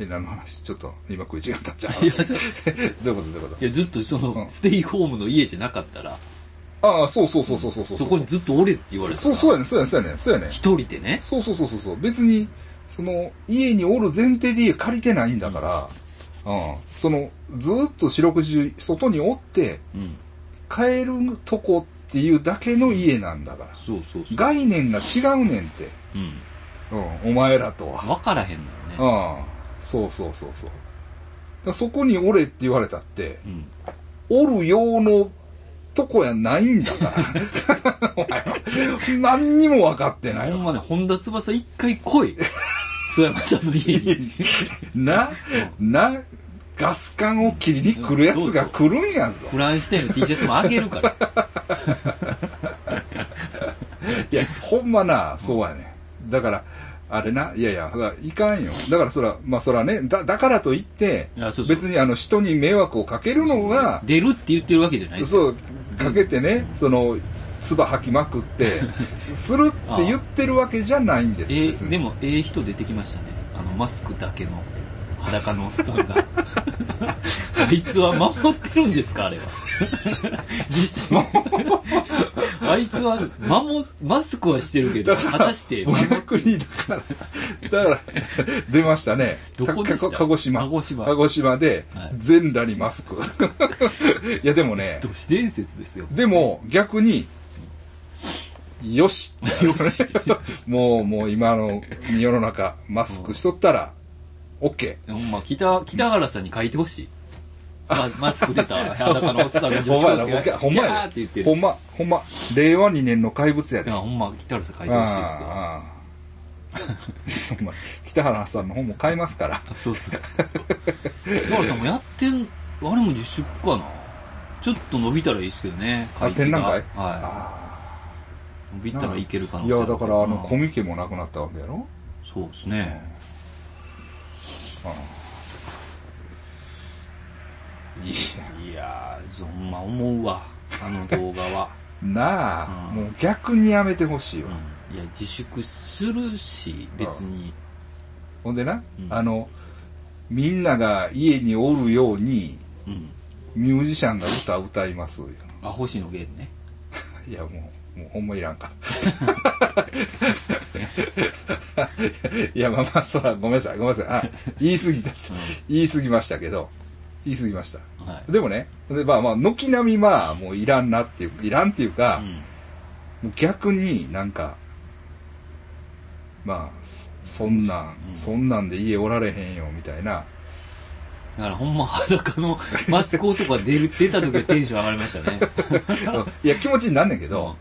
え、何の話？ちょっと、今食い違ったんじゃん。いや、ちょ どういうこと？どういうこと？いやずっとその、うんステイホームの家じゃなかったら、ああ、そうそうそうそうそうそう。そこにずっとおれって言われたそう、ら、そうやねんそうやねんそうやねんそうやねん一人でね、そうそうそうそうそう。別に、その、家におる前提で家借りてないんだから、うん。その、ずーっと四六時中外におって、うん。帰るとこっていうだけの家なんだから。そうそうそう。概念が違うねんって。うん。うん。お前らとは。分からへんのよね。うん。そうそうそうそう。そこにおれって言われたって、うん。おる用のとこやないんだから。お前何にも分かってないわ。ほんまね、本田翼一回来い。須山さんの家に。な、な、ガス管を切りに来るやつが来るんやぞ。フランス店の T シャツもあげるから。いや、ほんまな、そうやね。だから、あれな、いやいや、だいかんよ。だからそら、まあそらね、だ、だからといっていやそう、そう別にあの人に迷惑をかけるのが、出るって言ってるわけじゃないですよ。そう、かけてね、その、唾吐きまくって、するって言ってるわけじゃないんです。え別にでも、ええ人出てきましたね。あの、マスクだけの裸のおっさんが。あいつは守ってるんですかあれは。実際。あいつは、守、マスクはしてるけど、果たして逆に、だから、だから、出ましたね。どこでした？鹿児島。鹿児島鹿児島ではい、全裸にマスク。いや、でもね、都市伝説ですよ。でも、逆に、よし。よし。もう、もう今の世の中、マスクしとったら、オッケほんま、北、北原さんに書いてほしい。まマスク出た裸のおっさんがー。ほんまやな、ほん女子高生がほんまやって言ってで。ほる。んま、ほんま、令和2年の怪物やで。いや、ほんま、北原さん書いてほしいですよ。ほんま北原さんの本も買いますから。あそうそう。北原さんもやってん、あれも自粛かなちょっと伸びたらいいですけどね。あ、展覧会？はい。あ伸びたらいける可あ。能性いや、だから、あの、コうんミケもなくなったわけやろ？そうですね。いいやー、ほんま思うわ。あの動画は。や、なあ、うんもう逆にやめてほしいわ。うん。いや、自粛するし、別に。ほんでな、うんあの、みんなが家におるように、うん。ミュージシャンが歌歌いますよ。あ、星野源ね。いや、もう、もうほんまいらんか。いや、まあまあ、そら、ごめんなさい、ごめんなさい。あ、言い過ぎたし、言い過ぎましたけど、言い過ぎました。はい。でもね、でまあまあ、軒並みまあ、もういらんなっていう、いらんっていうか、うん。う逆になんか、まあ、そんなん、うんそんなんで家おられへんよ、みたいな。だからほんま裸のマスコとか出る、出た時はテンション上がりましたね。いや、気持ちになんねんけど、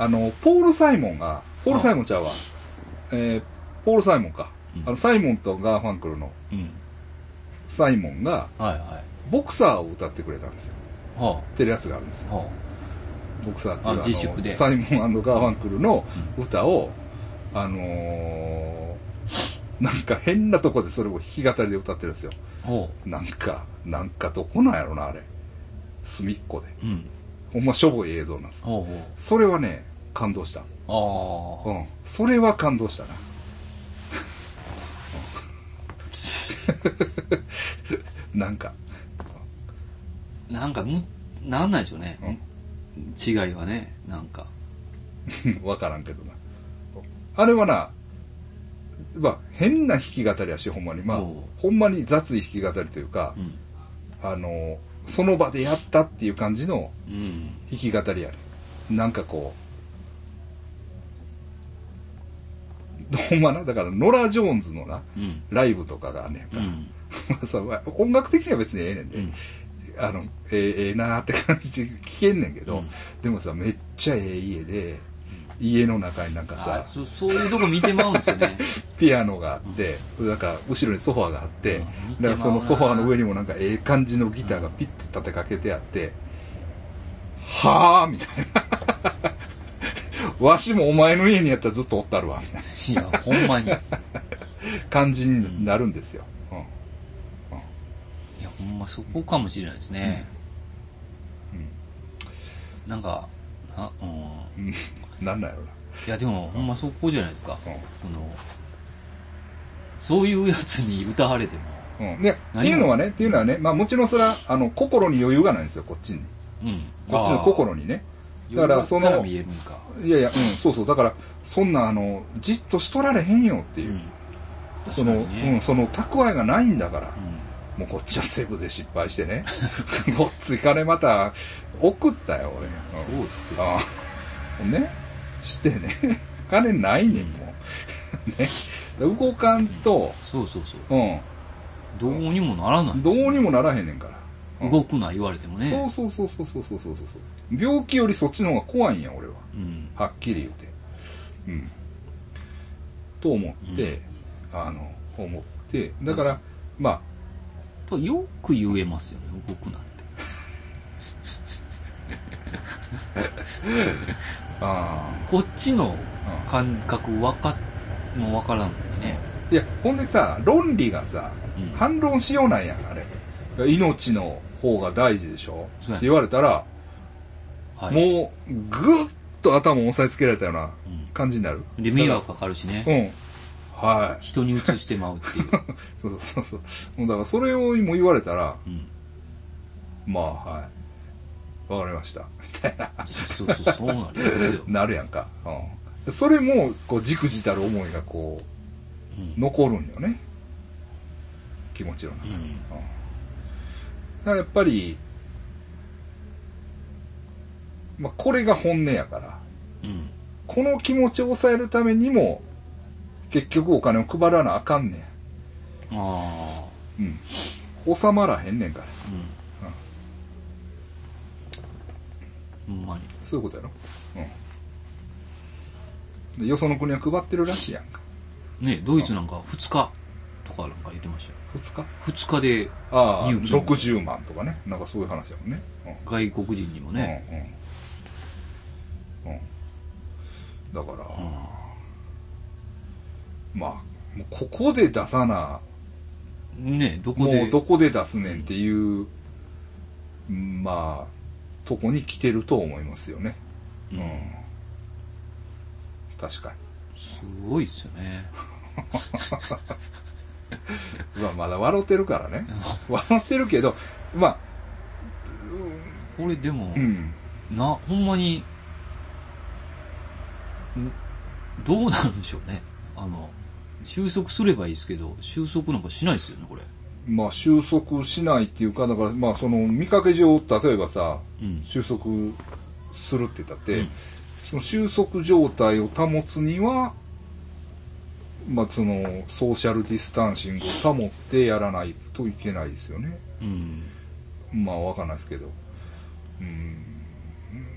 あの、ポール・サイモンが、ポール・サイモンちゃうわ。えー、ポール・サイモンか。うんあの、サイモンとガーファンクルのうん。サイモンが、はいはい。ボクサーを歌ってくれたんですよ。はってるやつがあるんですよ。あ。はボクサーっていうあの自粛でサイモンガーファンクルの歌を、あのーなんか変なとこでそれを弾き語りで歌ってるんですよ。あ。ほなんか、なんかどこなんやろな、あれ。隅っこで。う。うん。ほんましょぼい映像なんです。ほうほそれはね、感動した。う。ああ。うん。それは感動したな。なんか、なんかむ、なんなんでしょうね。うん違いはね、なんか。わからんけどな。あれはな、まあ、変な弾き語りやし、ほんまに。まあほんまに雑い弾き語りというかう、ん。あの、その場でやったっていう感じのうん。弾き語りやね。なんかこう、ほんまな、だから、ノラ・ジョーンズのな、うん。ライブとかがあんねんか。うん。まあさまあ音楽的には別にええねんで、うんあの、ええええなーって感じで聞けんねんけど、うんでもさ、めっちゃええ家で、家の中になんかあさ、そそういうとこ見てまうんですよね。ピアノがあって、なんか後ろにソファーがあって、だからそのソファーの上にもなんかええ感じのギターがピッて立てかけてあって、はぁみたいな。わしもお前の家にやったらずっとおったるわ、みたいないや、ほんまに。いや、感じになるんですよ。うんほんまそこかもしれないですね。なんか、な、うん。うん。なんなんやろな。いやでもほんまそこじゃないですか、うんこのそういうやつに歌われてもうん。で、っていうのはね、っていうのはね、まあもちろんそれは、あの、心に余裕がないんですよ、こっちに。うんこっちの心にね。だからそのいやいや、うん、そうそう。だから、そんな、あの、じっとしとられへんよっていう。うんその、うん、その蓄えがないんだから。うんもうこっちはセブで失敗してね。ごっつい金また送ったよ、俺。うんそうですよああ。ね？してね。金ないねん、もう。ね。動かんと、そうそうそううん。どうにもならないんですどようにもならへんねんから。動くな言われてもね、そうそうそうそうそうそうそう病気よりそっちの方が怖いんや俺は、うん、はっきり言って。うん。と思って、うん、あの思って。だから、まあ。よく言えますよね動くなって。あこっちの感覚分かもう分からんね。いやほんでさ論理がさ、うん、反論しようなんやあれ。命の方が大事でしょ？そうやって言われたら、はいもう、ぐっと頭を押さえつけられたようなうん感じになる。で迷惑かかるしねうん。はい。人に移してまうっていう、そうそうそう。もうだからそれをも言われたら、うん、まあ、はい。わかりました。みたいな。そうそうそうそうなりますよ、なるやんか。うん。それも、こう、じくじたる思いがこうんう、残るんよね。気持ちの中に。うんうんだからやっぱり、まあ、これが本音やから、うんこの気持ちを抑えるためにも、結局お金を配らなあかんねああん。うん。収まらへんねんから。うんほんまにそういうことやろ。うん。でよその国は配ってるらしいやんか。ねドイツなんか2日とかなんか言ってましたよ二日？2日でああ、入金60万とかね。なんかそういう話やもんね。うん。外国人にもね、うん。うん。うん。だから、うんまあ、もうここで出さな、ねどこで？もうどこで出すねんっていう、うんまあ、とこに来てると思いますよね。うんうん。確かすごいですよねに。まあ、まだ笑ってるからね。笑ってるけど、まあ、これでも、うん。なほんまにんどうなるんでしょうねあの収束すればいいですけど収束なんかしないですよねこれまあ、収束しないっていうか、だから、まあ、その、見かけ上、例えばさ、うん収束するって言ったって、うんその収束状態を保つには、まあ、その、ソーシャルディスタンシングを保ってやらないといけないですよね。うんまあ、わかんないですけど。うん。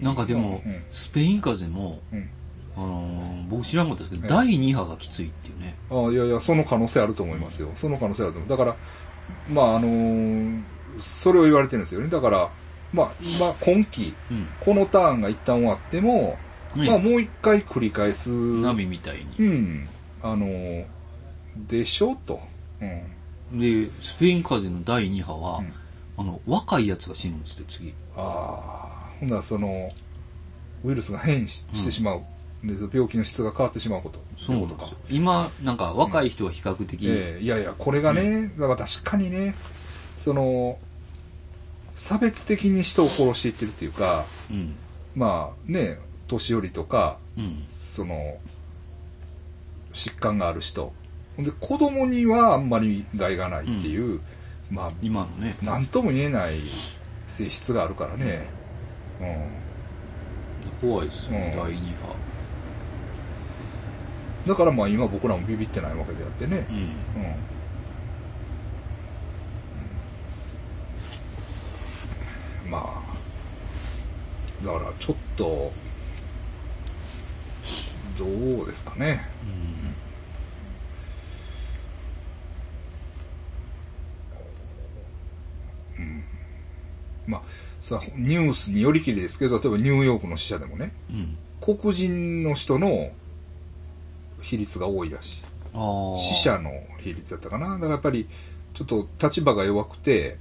なんかでも、うんスペイン風邪も、うん。あのー僕知らんかったですけど、ええ第2波がきついっていうねあいやいや、その可能性あると思いますよ。その可能性あると思う。だから、まあ、あのーそれを言われてるんですよね。だから、まあ、今、今期、うんこのターンが一旦終わっても、ねまあ、もう一回繰り返す。波みたいに、うん。あのーでしょ？と。うん。でスペイン風邪の第2波は、うん。あの若いやつが死ぬんですって次。ああ、ほんならその、ウイルスが変異ししてしまう。で、病気の質が変わってしまうこと。そうなんってことか。今なんか若い人は比較的、ええ。いやいや、これがね、だから確かにね、その、差別的に人を殺していってるっていうか、うん。まあね、年寄りとか、うん。その、疾患がある人。ほんで、子供にはあんまり害がないっていう、まあ、今のねなんとも言えない性質があるからね。うん。怖いですよね、うん第2波だからまあ今僕らもビビってないわけであってねう。んうん。うんまあ、だからちょっと、どうですかね。まあ、さニュースによりきりですけど、例えばニューヨークの死者でもね、うん、黒人の人の比率が多いらしい。死者の比率だったかな。だからやっぱり、ちょっと立場が弱くて、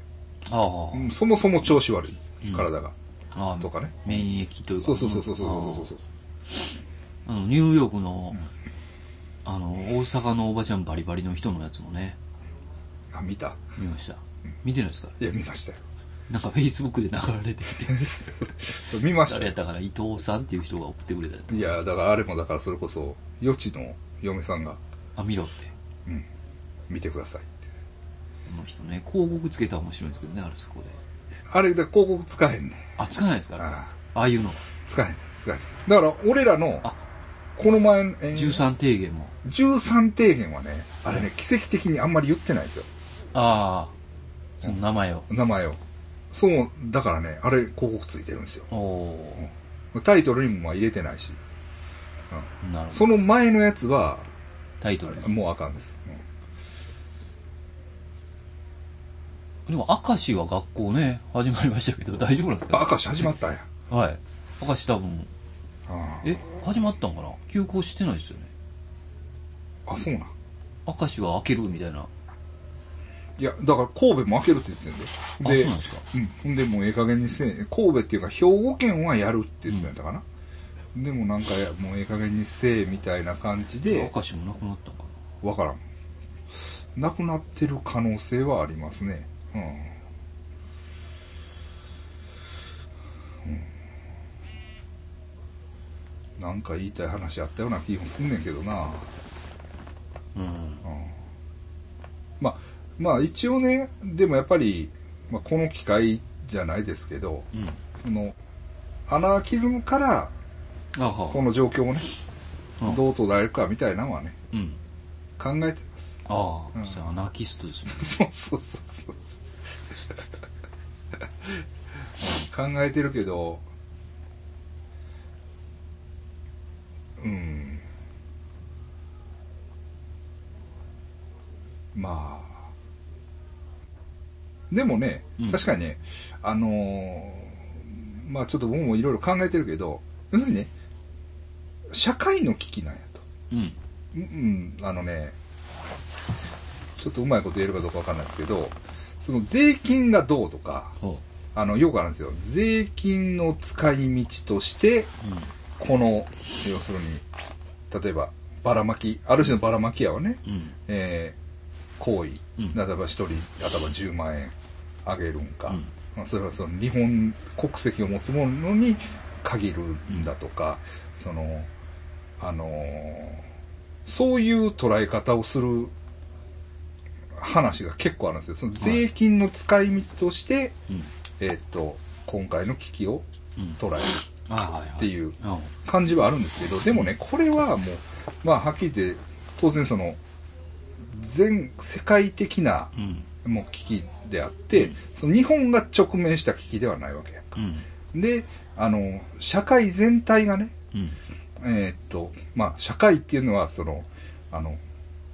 そもそも調子悪い、体が。うん、とかね。免疫というか。そうそうそうそうそうそうあの、ニューヨークの、うん、あの、大阪のおばちゃんバリバリの人のやつもね。あ、見た見ました。見てないですか？いや、見ましたよ。なんかフェイスブックで流れてきて、そう見ましたよ。誰やったかな、伊藤さんっていう人が送ってくれたやついや、だからあれもだからそれこそ、余地の嫁さんが、あ、見ろって。うん、見てくださいって。この人ね、広告つけたら面白いんですけどね、あれそこで。あれで広告使えんねん。あ、つかないですか？ら。あああいうの。使えん。使えん。だから、俺らのあ、この前の、えー13提言も。13提言はね、あれね、奇跡的にあんまり言ってないんですよ。ああ、その名前を。名前を。そう、だからね、あれ広告ついてるんですよ。タイトルにもまあ入れてないし。ー、なるほど。その前のやつは、タイトルに。もうあかんです。でも、明石は学校ね、始まりましたけど、大丈夫なんですあ、か明石始まったんや。はい。明石多分、あえ、始まったんかな？休校してないですよね。あ、そうなん。明石は開けるみたいな。いや、だから神戸も開けるって言ってんで。あそうなんでうん。で、もうええ加減にせえ、神戸っていうか、兵庫県はやるって言ってたかな。でもなんかや、もうええ加減にせえ、みたいな感じで、明石もなくなったんかわからん。なくなってる可能性はありますね。うん。うん。なんか言いたい話あったような気もすんねんけどな。な。うん。まあ、まあ一応ね、でもやっぱり、まあ、この機会じゃないですけど、うん。その、アナーキズムからこの状況をね、うんどう捉えるかみたいなのはね、うん。考えてます。ああ、うんそれアナーキストですね。そうそうそうそうそう。考えてるけど、うん。まあ。でもね、うん確かにね、あのーまあちょっと僕もいろいろ考えてるけど、要するにね、社会の危機なんやと。うん。うん、あのね、ちょっとうまいこと言えるかどうかわかんないですけど、その税金がどうとか、ほあの、よくあるんですよ。税金の使い道として、う。この、要するに、例えば、ばらまき、ある種のばらまき屋はね、うん。うん。えー、行為、うん例えば一人、例えば10万円あげるんか、うんまあ、それはその日本国籍を持つ者に限るんだとか、その、あのーそういう捉え方をする話が結構あるんですよ。その税金の使い道として、うん。えーっと、今回の危機をうん。捉える。っていううん。感じはあるんですけど、でもね、これはもう、まあ、はっきり言って、当然その、全世界的なうん。もう危機であって、うんその日本が直面した危機ではないわけやんか。うん。で、あの、社会全体がね、うん。えーっと、まあ、社会っていうのは、その、あの、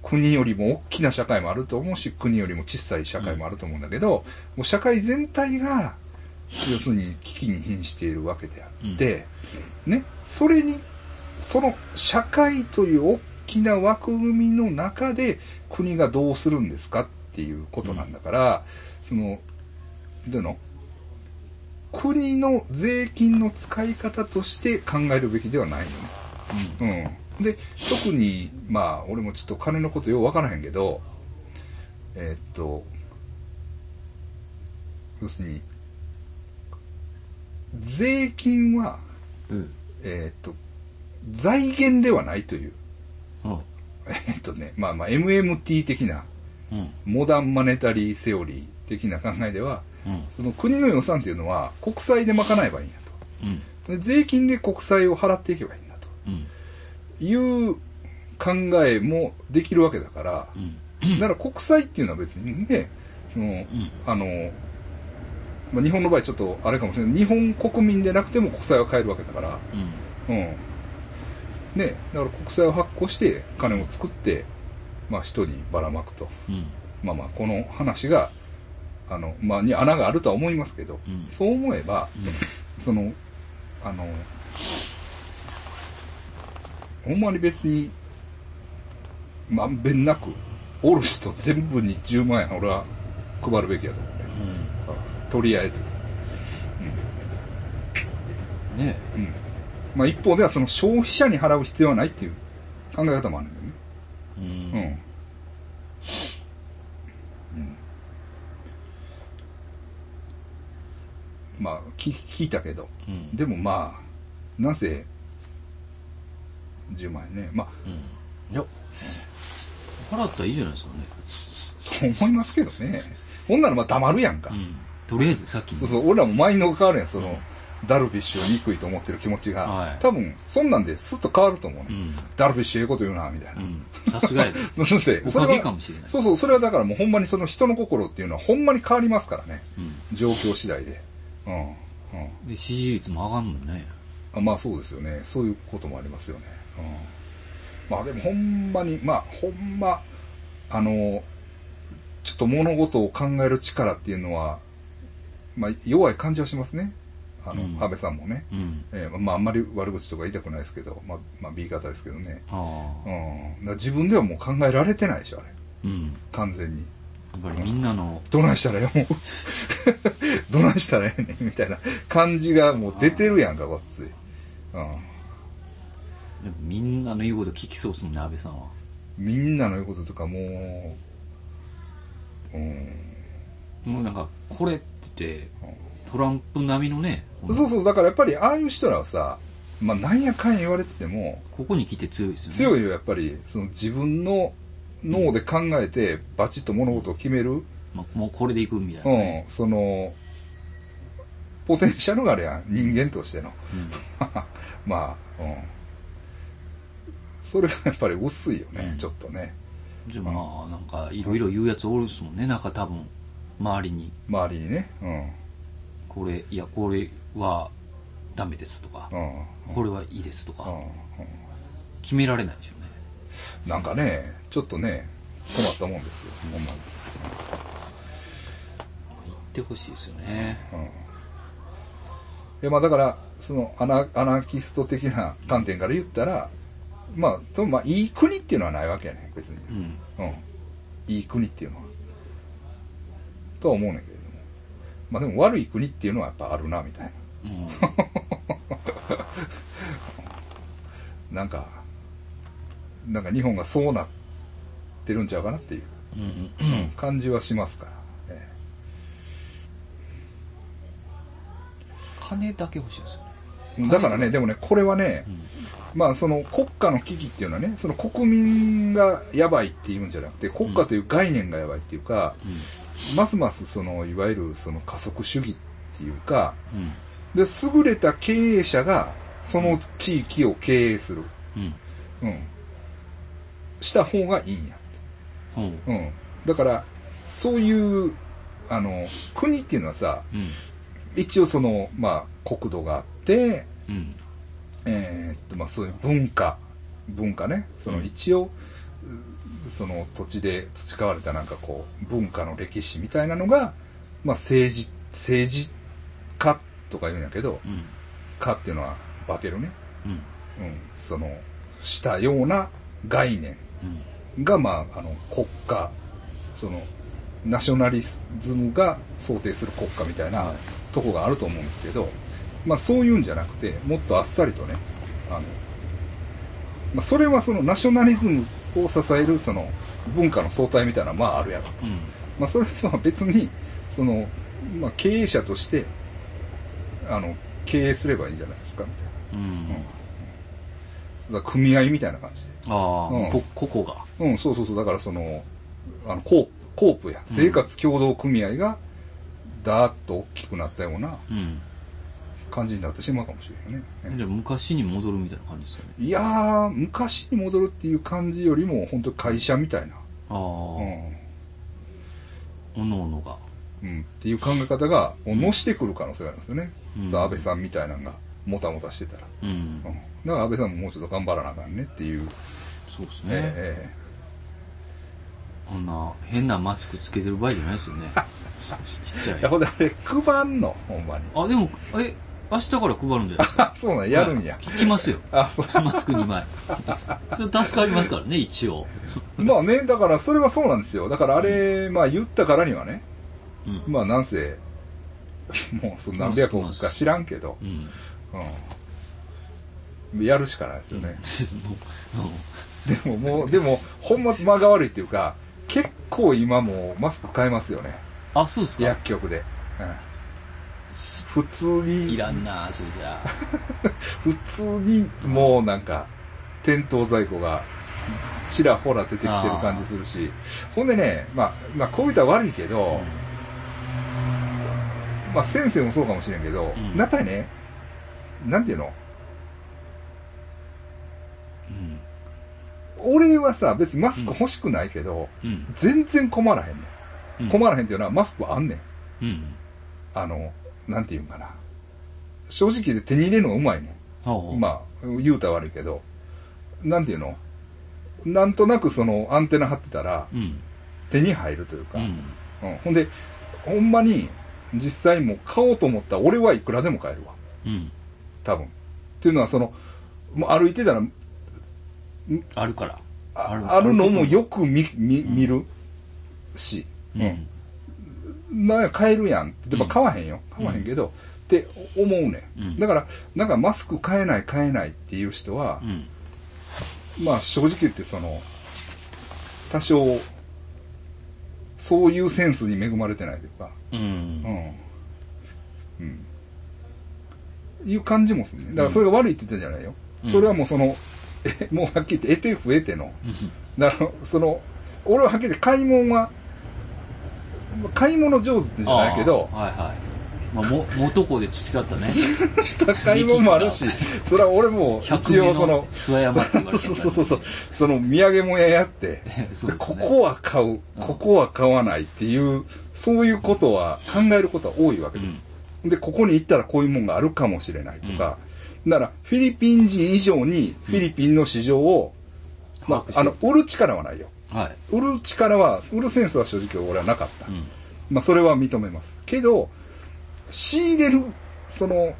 国よりも大きな社会もあると思うし、国よりも小さい社会もあると思うんだけど、もう社会全体が、要するに危機に瀕しているわけであって、ね、それに、その社会という大きな枠組みの中で国がどうするんですかっていうことなんだから、その、どういうの？国の税金の使い方として考えるべきではないよね。うん。で、特に、まあ、俺もちょっと金のことようわからへんけど、えーっと、要するに、税金は、うん。えーっと、財源ではないという、うん。えーっとね、まあまあ、MMT 的な、うん。モダンマネタリーセオリー的な考えでは、うん。その国の予算っていうのは国債で賄えばいいんやうん。と。で税金で国債を払っていけばいいんだと。うん。いう考えもできるわけだから、うん。だから国債っていうのは別にね、その、んあの、まあ、日本の場合ちょっとあれかもしれない。日本国民でなくても国債は買えるわけだから、うん。うん。ね、だから国債を発行して金を作って、まあ人にばらまくと。うん。まあまあこの話が、あの、まあに穴があるとは思いますけど、うんそう思えば、その、あの、ほんまに別に、まんべんなく、おる人全部に10万円俺は配るべきやと思う。とりあえず。ねうん。まあ一方ではその消費者に払う必要はないっていう考え方もあるね。うん。うん。うん。まあ、聞聞いたけど、うん。でもまあ、なぜ、10万円ね。まあ、うん。いや、払ったらいいじゃないですかね。と思いますけどね。ほんならまあ黙るやんか。うん。とりあえずさっきの。そうそう、俺らもマインドが変わるやん、その、うんダルビッシュを憎いと思ってる気持ちが。はい多分、そんなんでスッと変わると思うね。うん。ダルビッシュええこと言うな、みたいな。うん。さすがやで。おかげそれはかもしれない。そうそう、それはだからもうほんまにその人の心っていうのはほんまに変わりますからね。うん。状況次第で。うん。うん。で、支持率も上がんもんね。あまあそうですよね。そういうこともありますよね。うん。まあでもほんまに、まあほんま、あの、ちょっと物事を考える力っていうのは、まあ弱い感じはしますね。あの、うん安倍さんもね。うん。えーまああんまり悪口とか言いたくないですけど、まあ、まあ B 型ですけどね。うん。自分ではもう考えられてないでしょ、あれ。うん。完全に。やっぱりみんなの、どないしたらええもう。どないしたらええねん、みたいな感じがもう出てるやんか、こっつい。うん。みんなの言うこと聞きそうっすもんね、安倍さんは。みんなの言うこととかもう、うん。もうなんか、これって言って、トランプ並みのね、そうそう、だからやっぱりああいう人らはさ、まあなんやかんや言われてても、ここに来て強いですよね。い。強いよ、やっぱり、その自分の脳で考えて、バチッと物事を決める、まあ、もうこれでいくみたいなうんね。、その、ポテンシャルがあるやん、人間としての。まあ、うん。それがやっぱり薄いよね、うんちょっとね。うん。じゃあまあ、なんか、いろいろ言うやつおるっすもんね、なんか多分、周りに。周りにね。うん。これ、いや、これはダメですとかう、ん。これはいいですとか、うん。うん決められないでしょうね。なんかね、ちょっとね、困ったもんですよ、ほんまに。言ってほしいですよね。うん。で、まあだから、そのアナ、アナキスト的な観点から言ったら、まあ、とまあ、いい国っていうのはないわけやね別に。うん。うん。いい国っていうのは。とは思うねんけれども。まあでも悪い国っていうのはやっぱあるな、みたいな。うん。なんか、なんか日本がそうなってるんちゃうかなっていううん。感じはしますから。え金だけ欲しいですよね。えだからね、でもね、これはね、うん。まあその国家の危機っていうのはね、その国民がやばいっていうんじゃなくて、国家という概念がやばいっていうか、ますますその、いわゆるその加速主義っていうか、うん。うん。で、優れた経営者がその地域を経営する。うん。うん。した方がいいんや。ほう。うん。だから、そういう、あの、国っていうのはさ、うん。一応その、まあ、国土があって、うん。えーっと、まあ、そういう文化、文化ね、そのうん一応、うその土地で培われたなんかこう、文化の歴史みたいなのが、まあ、政治、政治家とか言うんやけど、うん。家っていうのは化けるね。うん。うん。その、したような概念うん。が、まあ、あの、国家、その、ナショナリズムが想定する国家みたいなはいとこがあると思うんですけど、まあそういうんじゃなくて、もっとあっさりとね、あの、まあそれはそのナショナリズムを支えるその文化の相対みたいなのはまああるやろと。うん。まあそれは別に、その、まあ経営者として、あの、経営すればいいんじゃないですか、みたいな。うん。だから組合みたいな感じで。ああ、うんこ、ここが。うん、そうそうそう。だからその、あの、コープ、コープや、生活協同組合が、ダーッと大きくなったようなうん。感じになってしまうかもしれないね。じゃあ昔に戻るみたいな感じですよね。いやー、昔に戻るっていう感じよりも、本当会社みたいな。ああ、うおのおのが。ん。うん。っていう考え方が、もう乗してくる可能性があるんですよね。うんそう安倍さんみたいなのが、もたもたしてたら。うんう。ん。だから安倍さんももうちょっと頑張らなあかんねっていう。そうですね。えあんな変なマスクつけてる場合じゃないですよね。ちっちゃいえいや、。ほんであれ、配んの、ほんまに。あ、でも、え、明日から配るんじゃないですか？あ、そうなんやるんや。聞きますよ。あ、そう。マスク2枚。それ助かりますからね、一応。まあね、だからそれはそうなんですよ。だからあれ、まあ言ったからにはね、うん。まあなんせ、もうそん何百億か知らんけど、うん。うん。やるしかないですよね。もでももう、でも、ほんま間が悪いっていうか、結構今もうマスク買えますよね。うあ、そうですか。薬局で。うん普通に、いらんなそれじゃあ。普通にもうなんか、店頭在庫がちらほら出てきてる感じするし、ほんでね、まあ、まあこういう人は悪いけど、まあ先生もそうかもしれんけど、うんやっぱりね、なんていうの？俺はさ、別にマスク欲しくないけど、うん。全然困らへんねん。うん。困らへんっていうのはマスクあんねん。うん。あの、なんていうんかな。正直で手に入れるのがうまいね。ん。まあ、言うたら悪いけど、なんていうの？なんとなくそのアンテナ張ってたらうん。手に入るというか、うん。うんほんで、ほんまに実際もう買おうと思ったら俺はいくらでも買えるわ。うん。多分。っていうのはその、もう歩いてたらあるから。ああるのもよく見見見るし、うん。なんや買えるやんって、まあ買わへんよ。買わへんけど、って思うね、うんん。だから、なんかマスク買えない買えないっていう人はう、ん。まあ正直言ってその、多少、そういうセンスに恵まれてないというか、うん。うん。うん。いう感じもするね。だからそれが悪いって言ってんじゃないよ。うんそれはもうその、え、もうはっきり言って、得て増えての。だから、その、俺ははっきり言って買い物は、買い物上手ってじゃないけどはいはい。まあ、も、元子で培ったね。高いもんもあるし、それは俺も一100応その、諏訪山って言われて そうそうそうそう、その土産物屋やって、ね。ここは買う、ここは買わないっていう、そういうことは考えることは多いわけです。で、ここに行ったらこういうもんがあるかもしれないとか、だからフィリピン人以上にフィリピンの市場を、まあ、あの、売る力はないよ。はい。売る力は、売るセンスは正直俺はなかった。うん。まあ、それは認めます。けど、仕入れる、その、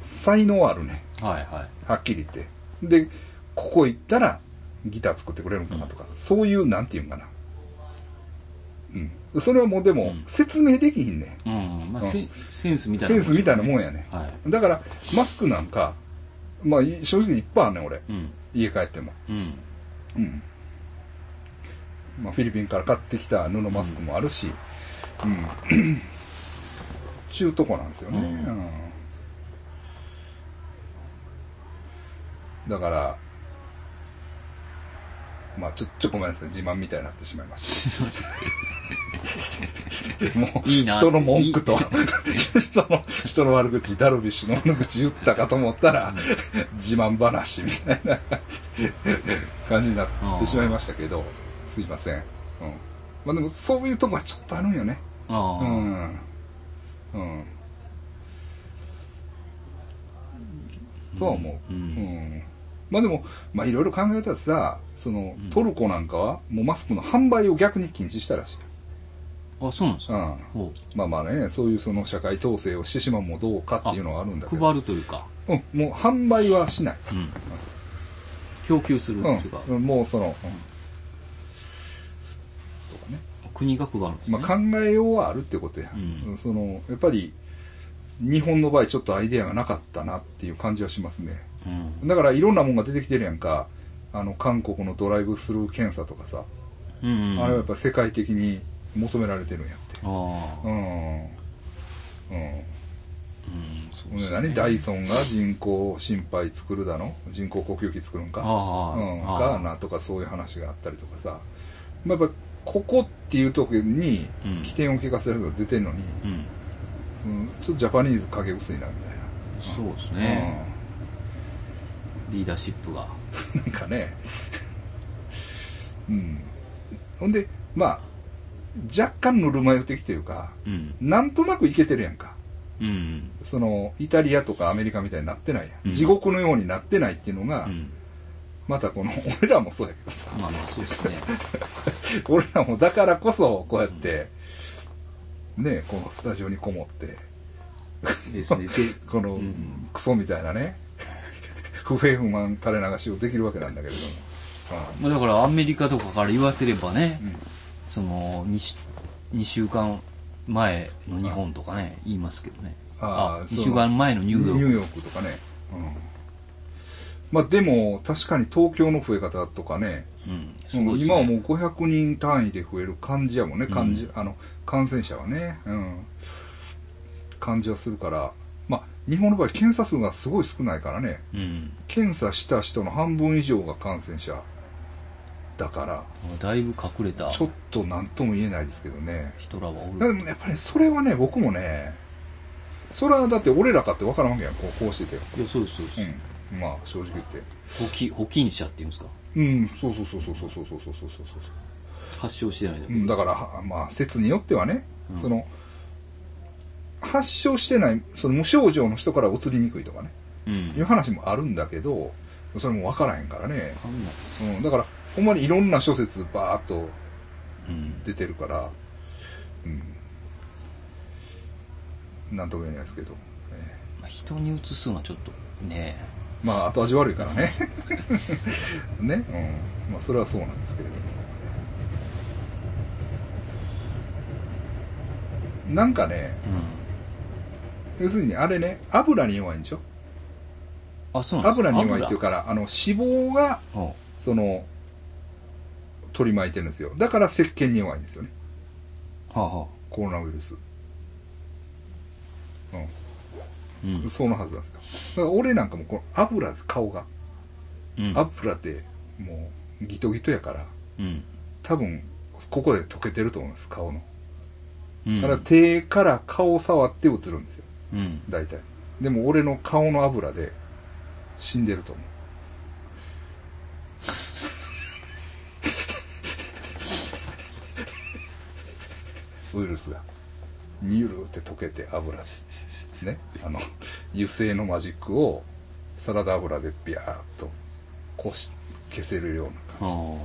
才能あるね。はいはい。はっきり言って。で、ここ行ったら、ギター作ってくれるんかなとか、そういう、なんていうんかな。うん。それはもうでもうん、説明できひんね、うん。まあ、うんセセンスみたいな。センスみたいなもんやね。はい。だから、マスクなんか、まあ、い正直いっぱいあるねん、俺。うん。家帰っても。うん。うん。まあ、フィリピンから買ってきた布マスクもあるし、うん。中とこなんですよね。うんうんだから、まあ、ちょ、ちょ、ごめんなさい。自慢みたいになってしまいました。もう、いいな人の文句と、人の、人の悪口、ダルビッシュの悪口言ったかと思ったら、自慢話みたいな感じになってしまいましたけど、すいません。うん。まあでも、そういうとこはちょっとあるんよね。うん。うん。とは思う。うんうんまあでも、まあいろいろ考えたらさ、そのうん、トルコなんかは、もうマスクの販売を逆に禁止したらしい。あ、そうなんですか？うん。ほまあまあね、そういうその社会統制をしてしまうもどうかっていうのはあるんだけう。ど。配るというか？うん、もう販売はしない。うん。供給するっていうか？うん、もうその、うん、とかね。国が配るんですね。まあ考えようはあるってことや。うんその、やっぱり、日本の場合ちょっとアイデアがなかったなっていう感じはしますね。うん。だからいろんなもんが出てきてるやんか。あの、韓国のドライブスルー検査とかさ。うんうん。あれはやっぱ世界的に求められてるんやって。ああ。うん。うん。うん。そうね何？ダイソンが人工心肺作るだの？人工呼吸器作るんか？うん。ガーナとかそういう話があったりとかさ。まあ、やっぱ、ここっていう時にうん起点を聞かせる人が出てるのに、うん。そのちょっとジャパニーズ影薄いなみたいな。そうですね。リーダーシップが。うん。なんかね。うん。ほんで、まあ、若干ぬるま湯的というか、うん。なんとなくいけてるやんか。うん。その、イタリアとかアメリカみたいになってないやん。うん地獄のようになってないっていうのが、うん。またこの、俺らもそうやけどさ、まあまあ、そうですね。俺らもだからこそ、こうやって、ね、このスタジオにこもって、ですね。で この、うんクソみたいなね、不平不満垂れ流しをできるわけなんだけれども。まあだからアメリカとかから言わせればね、うんその 2, 2週間前の日本とかね、言いますけどね。ああ2週間前のニューヨーク。ニューヨークとかね。まあでも、確かに東京の増え方とかね、うん。ね今はもう500人単位で増える感じやもんね、感じ、あの、感染者はね、うん。感じはするから、まあ、日本の場合検査数がすごい少ないからね、うん。検査した人の半分以上が感染者だから、だいぶ隠れたちょっと何とも言えないですけどね。人らはおでる。もやっぱりそれはね、僕もね、それはだって俺らかって分からんわけやん、こうこうしてて。いや、そうです、そうです。うん。まあ、正直言って。保金、保菌者っていうんですか？うん、そうそうそうそうそうそうそうそうそうそう。発症してないだけうん、だから、はまあ、説によってはね、うんその、発症してない、その無症状の人から移りにくいとかね、うん。いう話もあるんだけど、それも分からへんからね。うん、だから、ほんまにいろんな諸説バーっとうん。出てるから、うん。なんとも言えないですけど、ね、まあ、人に移すのはちょっとねまあ、後味悪いからね。ね。うん。まあ、それはそうなんですけれども。なんかね、うん。要するにあれね、油に弱いんでしょ？あ、そうなんですか？油に弱いっていうから、あの、脂肪が、油その、取り巻いてるんですよ。だから石鹸に弱いんですよね。はあ、はあ。コロナウイルス。ううんん。。そのはずなんですよ。だから俺なんかもこの油です、顔が。うん。油って、もう、ギトギトやから、うん。多分、ここで溶けてると思います、顔の。うん。だから手から顔を触って映るんですよ。うん。大体。でも俺の顔の油で死んでると思う。ウイルスが。ニュルって溶けて油で。ね。あの、油性のマジックをサラダ油でビャーっとこし、消せるような感じ。は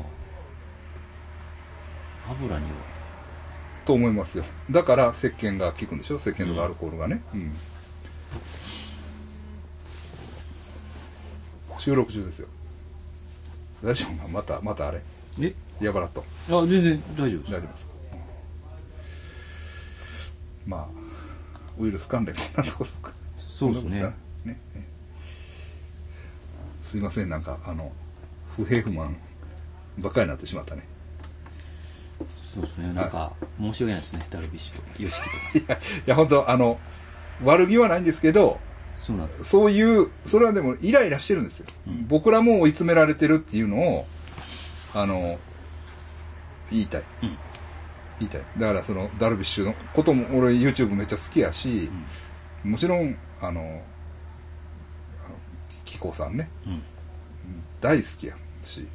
あ。油には？と思いますよ。だから石鹸が効くんでしょ？石鹸とかアルコールがね。うん。収録中ですよ。大丈夫か？また、またあれ。え？やばらっと。あ、全然大丈夫です。大丈夫ですまあ、ウイルス関連こんなとこですかそうですねすかね。ねすいません、なんか、あの、不平不満ばっかりになってしまったね。そうですね。なんか、申し訳ないですね。ダルビッシュと、ヨシキとか。いや、いや、本当あの、悪気はないんですけど、そうなんです。そういう、それはでもイライラしてるんですよ。うん僕らも追い詰められてるっていうのを、あの、言いたい。うん。言いたい。だからその、ダルビッシュのことも、俺 YouTube めっちゃ好きやし、もちろん、あの、あのキコさんね、うん。大好きやし、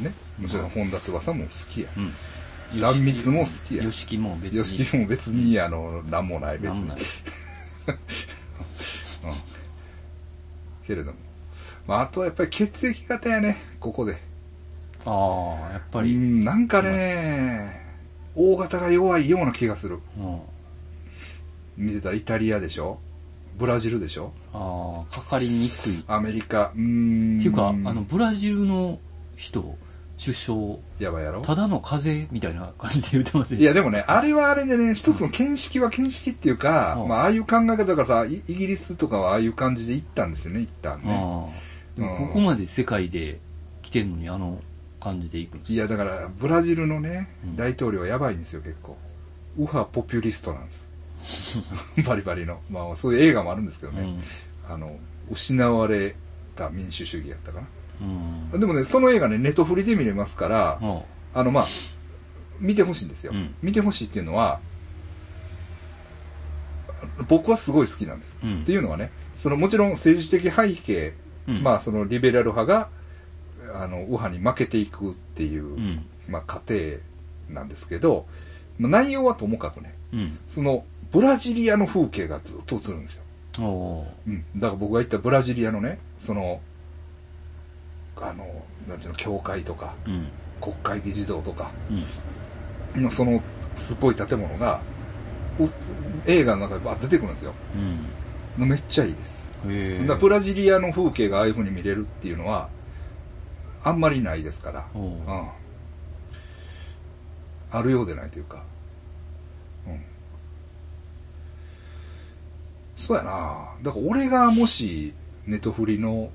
ね。もちろん本田翼も好きや。うん。断蜜も好きやヨシキも別に。よしきも別に、あの、なんもない、別にな ん。けれども。まあ、あとはやっぱり血液型やね、ここで。ああ、やっぱうり。ん、なんかね、大型が弱いような気がする。うん。見てたらイタリアでしょ？ブラジルでしょ？ああ、かかりにくい。っアメリカ、うーん。ていうか、あの、、ブラジルの人、首相、やばいやろ？ただの風邪みたいな感じで言ってますね。いや、でもね、あれはあれでね、一つの見識は見識っていうか、うんまあ、ああいう考え方だからさ、イイギリスとかはああいう感じで行ったんですよね、一旦ね。ああ。でも、ここまで世界で来てんのに、あの感じで行くんですいや、だから、ブラジルのねうん、大統領はやばいんですよ、結構。右派ポピュリストなんです。バリバリの。まあ、そういう映画もあるんですけどね。あの、失われた民主主義やったかな。うん。うん。でもね、その映画ね、ネットフリで見れますから、ああの、まあ、見てほしいんですよ。うん見てほしいっていうのは、僕はすごい好きなんです。うんっていうのはね、そのもちろん政治的背景、うんまあそのリベラル派が、あの、右派に負けていくっていう、うん。まあ過程なんですけど、まあ内容はともかくね、うん。そのブラジリアの風景がずっと映るんですよ。うん。だから僕が言ったブラジリアのね、その、あの、なんていうの、教会とか、ー。うん。国会議事堂とか、うん。のそのすっごい建物がお映画の中でバーッ出てくるんですようん。めっちゃいいですブラジリアの風景がああいう風に見れるっていうのはあんまりないですから、おううん、あるようでないというか、うん、そうやなだから俺がもしネトフリの、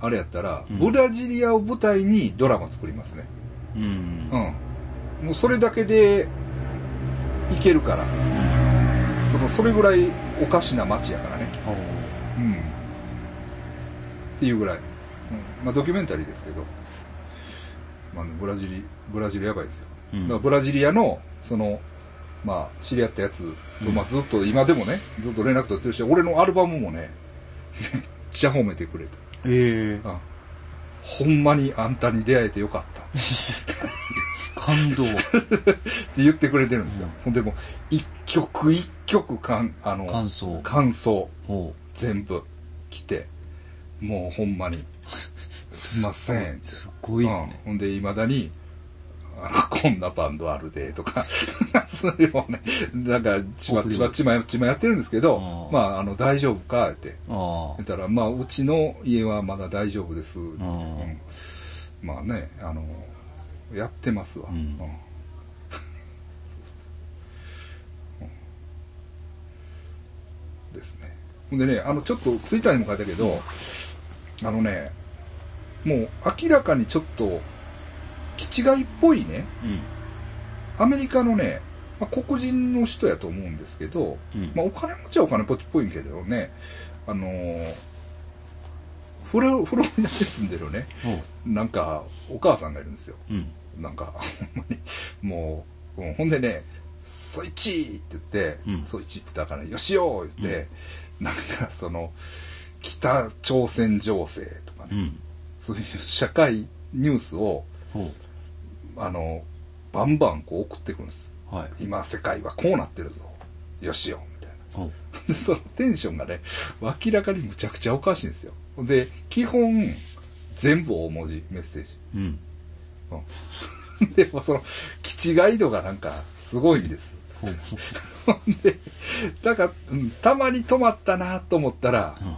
あれやったら、うんブラジリアを舞台にドラマ作りますね。うん。うん。もうそれだけで、いけるから。その、それぐらいおかしな街やからね。うん。っていうぐらい。うん。まあドキュメンタリーですけど。まあ、ブラジリ、ブラジルやばいですよ。うんだからブラジリアの、その、まあ、知り合ったやつと、うんまあ、ずっと、今でもね、ずっと連絡取ってるし、俺のアルバムもね、めっちゃ褒めてくれた。ええあほんまにあんたに出会えてよかった。感動。って言ってくれてるんですよ。うんほんでもう、一曲一曲かん、あの、感想。感想ほ全部来て、もうほんまに、すいませんって。すごいですね。うんほんで、未だに、こんなバンドあるで、とか、それをね、なんか、ちまちまちまちまやってるんですけど、うんまあ、あの、大丈夫かってあ言ったら、まあ、うちの家はまだ大丈夫です。あ。ううんん。まあね、あの、やってますわ。うんうん ですね。ほんでね、あの、ちょっとツイッターにも書いたけど、あのね、もう明らかにちょっと、気違いっぽいね、うん。アメリカのね、まあ、黒人の人やと思うんですけど、うん。まあ、お金持ちはお金持ちっぽいんけどね、あのーフロ、フロリダに住んでるね。なんか、お母さんがいるんですよ。うん。なんか、ほんまに、もう、うんほんでね、そいちって言って、うんそいちって言ったから、よしよ言って、なんかその、北朝鮮情勢とかね、うん。そういう社会ニュースを、ほあの、バンバンこう送ってくるんです。う。はい。今世界はこうなってるぞ。よしよみたいな。そのテンションがね、明らかにむちゃくちゃおかしいんですよ。で、基本、全部大文字、メッセージ。うん。うん、でもその、気違い度がなんか、すごいんです。ほん で、なんか、うんたまに止まったなと思ったら、うん。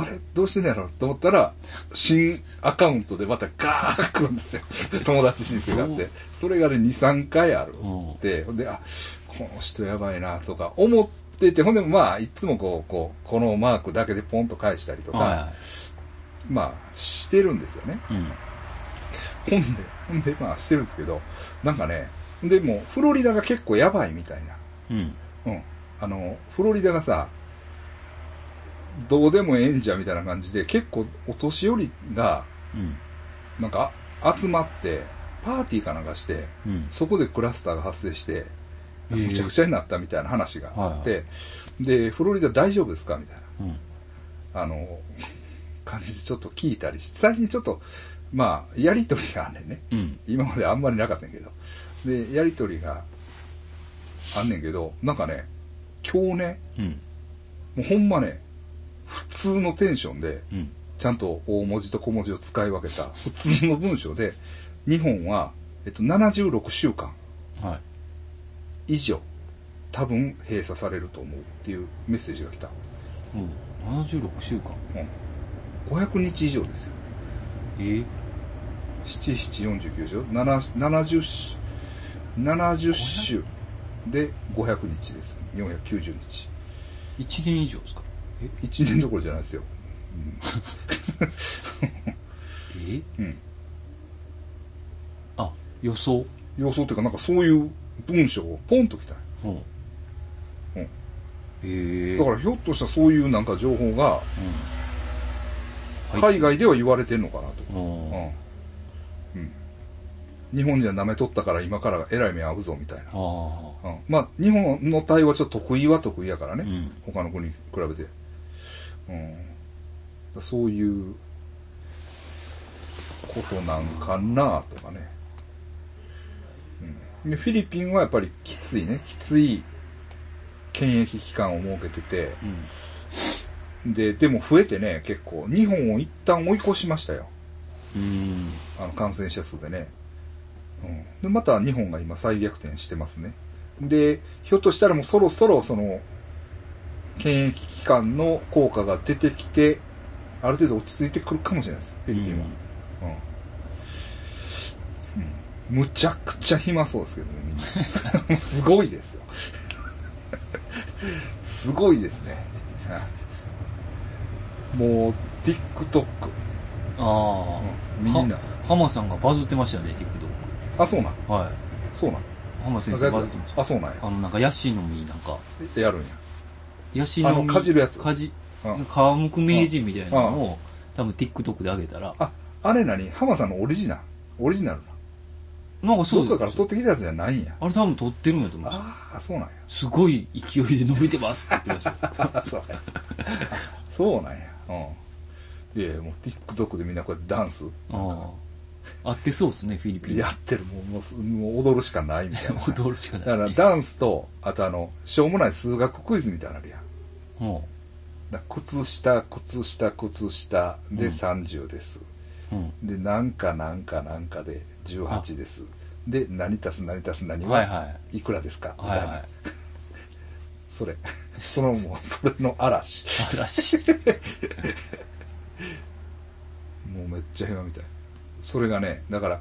あれ？どうしてんのやろ？と思ったら、新アカウントでまたガーッ来るんですよ。友達申請があって。それがね、2、3回あるうん。で、ほんで、あ、この人やばいなとか思ってて、ほんでもまあ、いつもこう、こう、このマークだけでポンと返したりとか、はまあ、してるんですよね。い。うん。ほんで、ほんで、まあ、してるんですけど、なんかね、でも、フロリダが結構やばいみたいな。うん。うん。あの、フロリダがさ、どうでもええんじゃみたいな感じで、結構お年寄りが、うん。なんか、集まって、パーティーかなんかして、うん。そこでクラスターが発生して、むちゃくちゃになったみたいな話があって、で、フロリダ大丈夫ですかみたいうん。な、あの、感じでちょっと聞いたりして、最近ちょっと、まあ、やりとりがあんねんね。うん。今まであんまりなかったんやけど。で、やりとりがあんねんけど、なんかね、今日ね、うん。もうほんまね、普通のテンションで、うん。ちゃんと大文字と小文字を使い分けた 普通の文章で、日本は、えっと、76週間はい。以上、多分閉鎖されると思うっていうメッセージが来た。うん。76週間？うん。500日以上ですよ。え？ー、7、7、49でしょ ?7、70週、70週で500日です。490日。1年以上ですか？え1年どころじゃないですよ。え？うん。あ、予想？予想っていうか、なんかそういう文章をポンと来た。うん。うんええだからひょっとしたらそういうなんか情報が、うん。海外では言われてんのかなと。うん。うん。うん。日本じゃ舐めとったから今からえらい目合うぞみたいな。あうん。まあ、日本の対応はちょっと得意は得意やからね。うん他の国に比べて。うん。そういうことなんかなとかね。うん。で、フィリピンはやっぱりきついね。きつい検疫期間を設けてて、あ。うん。で、でも増えてね、結構。日本を一旦追い越しましたよ。うん。あの、感染者数でね。うん。で、また日本が今再逆転してますね。で、ひょっとしたらもうそろそろその、検疫機関の効果が出てきて、ある程度落ち着いてくるかもしれないです。フィリピンは。うん。うん。むちゃくちゃ暇そうですけどね。すごいですよ。すごいですね。はいもう、TikTok。ああ、うんみんなは浜さんがバズってましたね TikTok あ、そうなん。はいそうなん。浜先生バズってましたあ、そうなんや。あのなんかヤシの実なんかやるんや。ヤシの実あのかじるやつかじうん皮むく名人みたいなのを多分 TikTok で上げたらあ、あれ何？浜さんのオリジナル？オリジナルな。なんかそうどっかから取ってきたやつじゃないんや。あれ多分撮ってるんやと思うああ、そうなんや。すごい勢いで伸びてますって言ってましたあそうや。そうなんや。うん。いやいや、もう TikTok でみんなこうやってダンス？ああ合ってそうですねフィリピンやってる。もう、もうす、もう踊るしかないみたいな。踊るしかないだからダンスと、あとあの、しょうもない数学クイズみたいなのあるやん。ほだから靴下、靴下、靴下でうん30です。ううんで、なんかなんかなんかで18です。で、何足す何足す何はいははいくらですか？みたいな。はいはいそれ。そのもう、それの嵐。嵐 もうめっちゃ暇みたい。それがね、だから、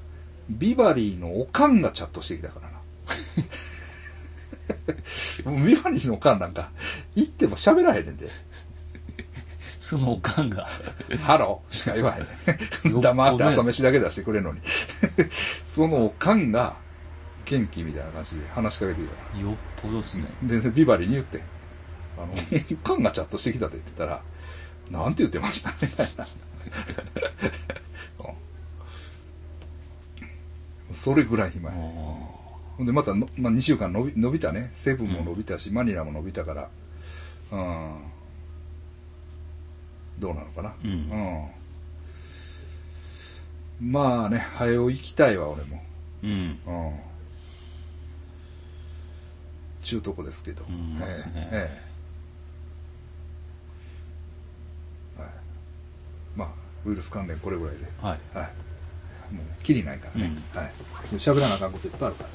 ビバリーのおかんがチャットしてきたからな。ビバリーのおかんなんか、行っても喋らへんねんで。そのおかんがハローしか言わへんね黙って朝飯だけ出してくれんのに。そのおかんが、元気みたいな感じで話しかけてきたから。よっぽどっすねで、ビバリーに言って、あの、おかんがチャットしてきたでって言ったら、なんて言ってましたみたいな。うんそれぐらい暇あや。ほんで、またの、まあ、2週間伸び伸びたね。セブンも伸びたし、マニラも伸びたから、うん。どうなのかな？うんうんまあね、早う行きたいわ、俺も。うんうん。中とこですけど。うんええはい。まあ、ウイルス関連これぐらいで。はいはい。もう、きりないからね。うんはい。喋らなあかんこといっぱいあるから。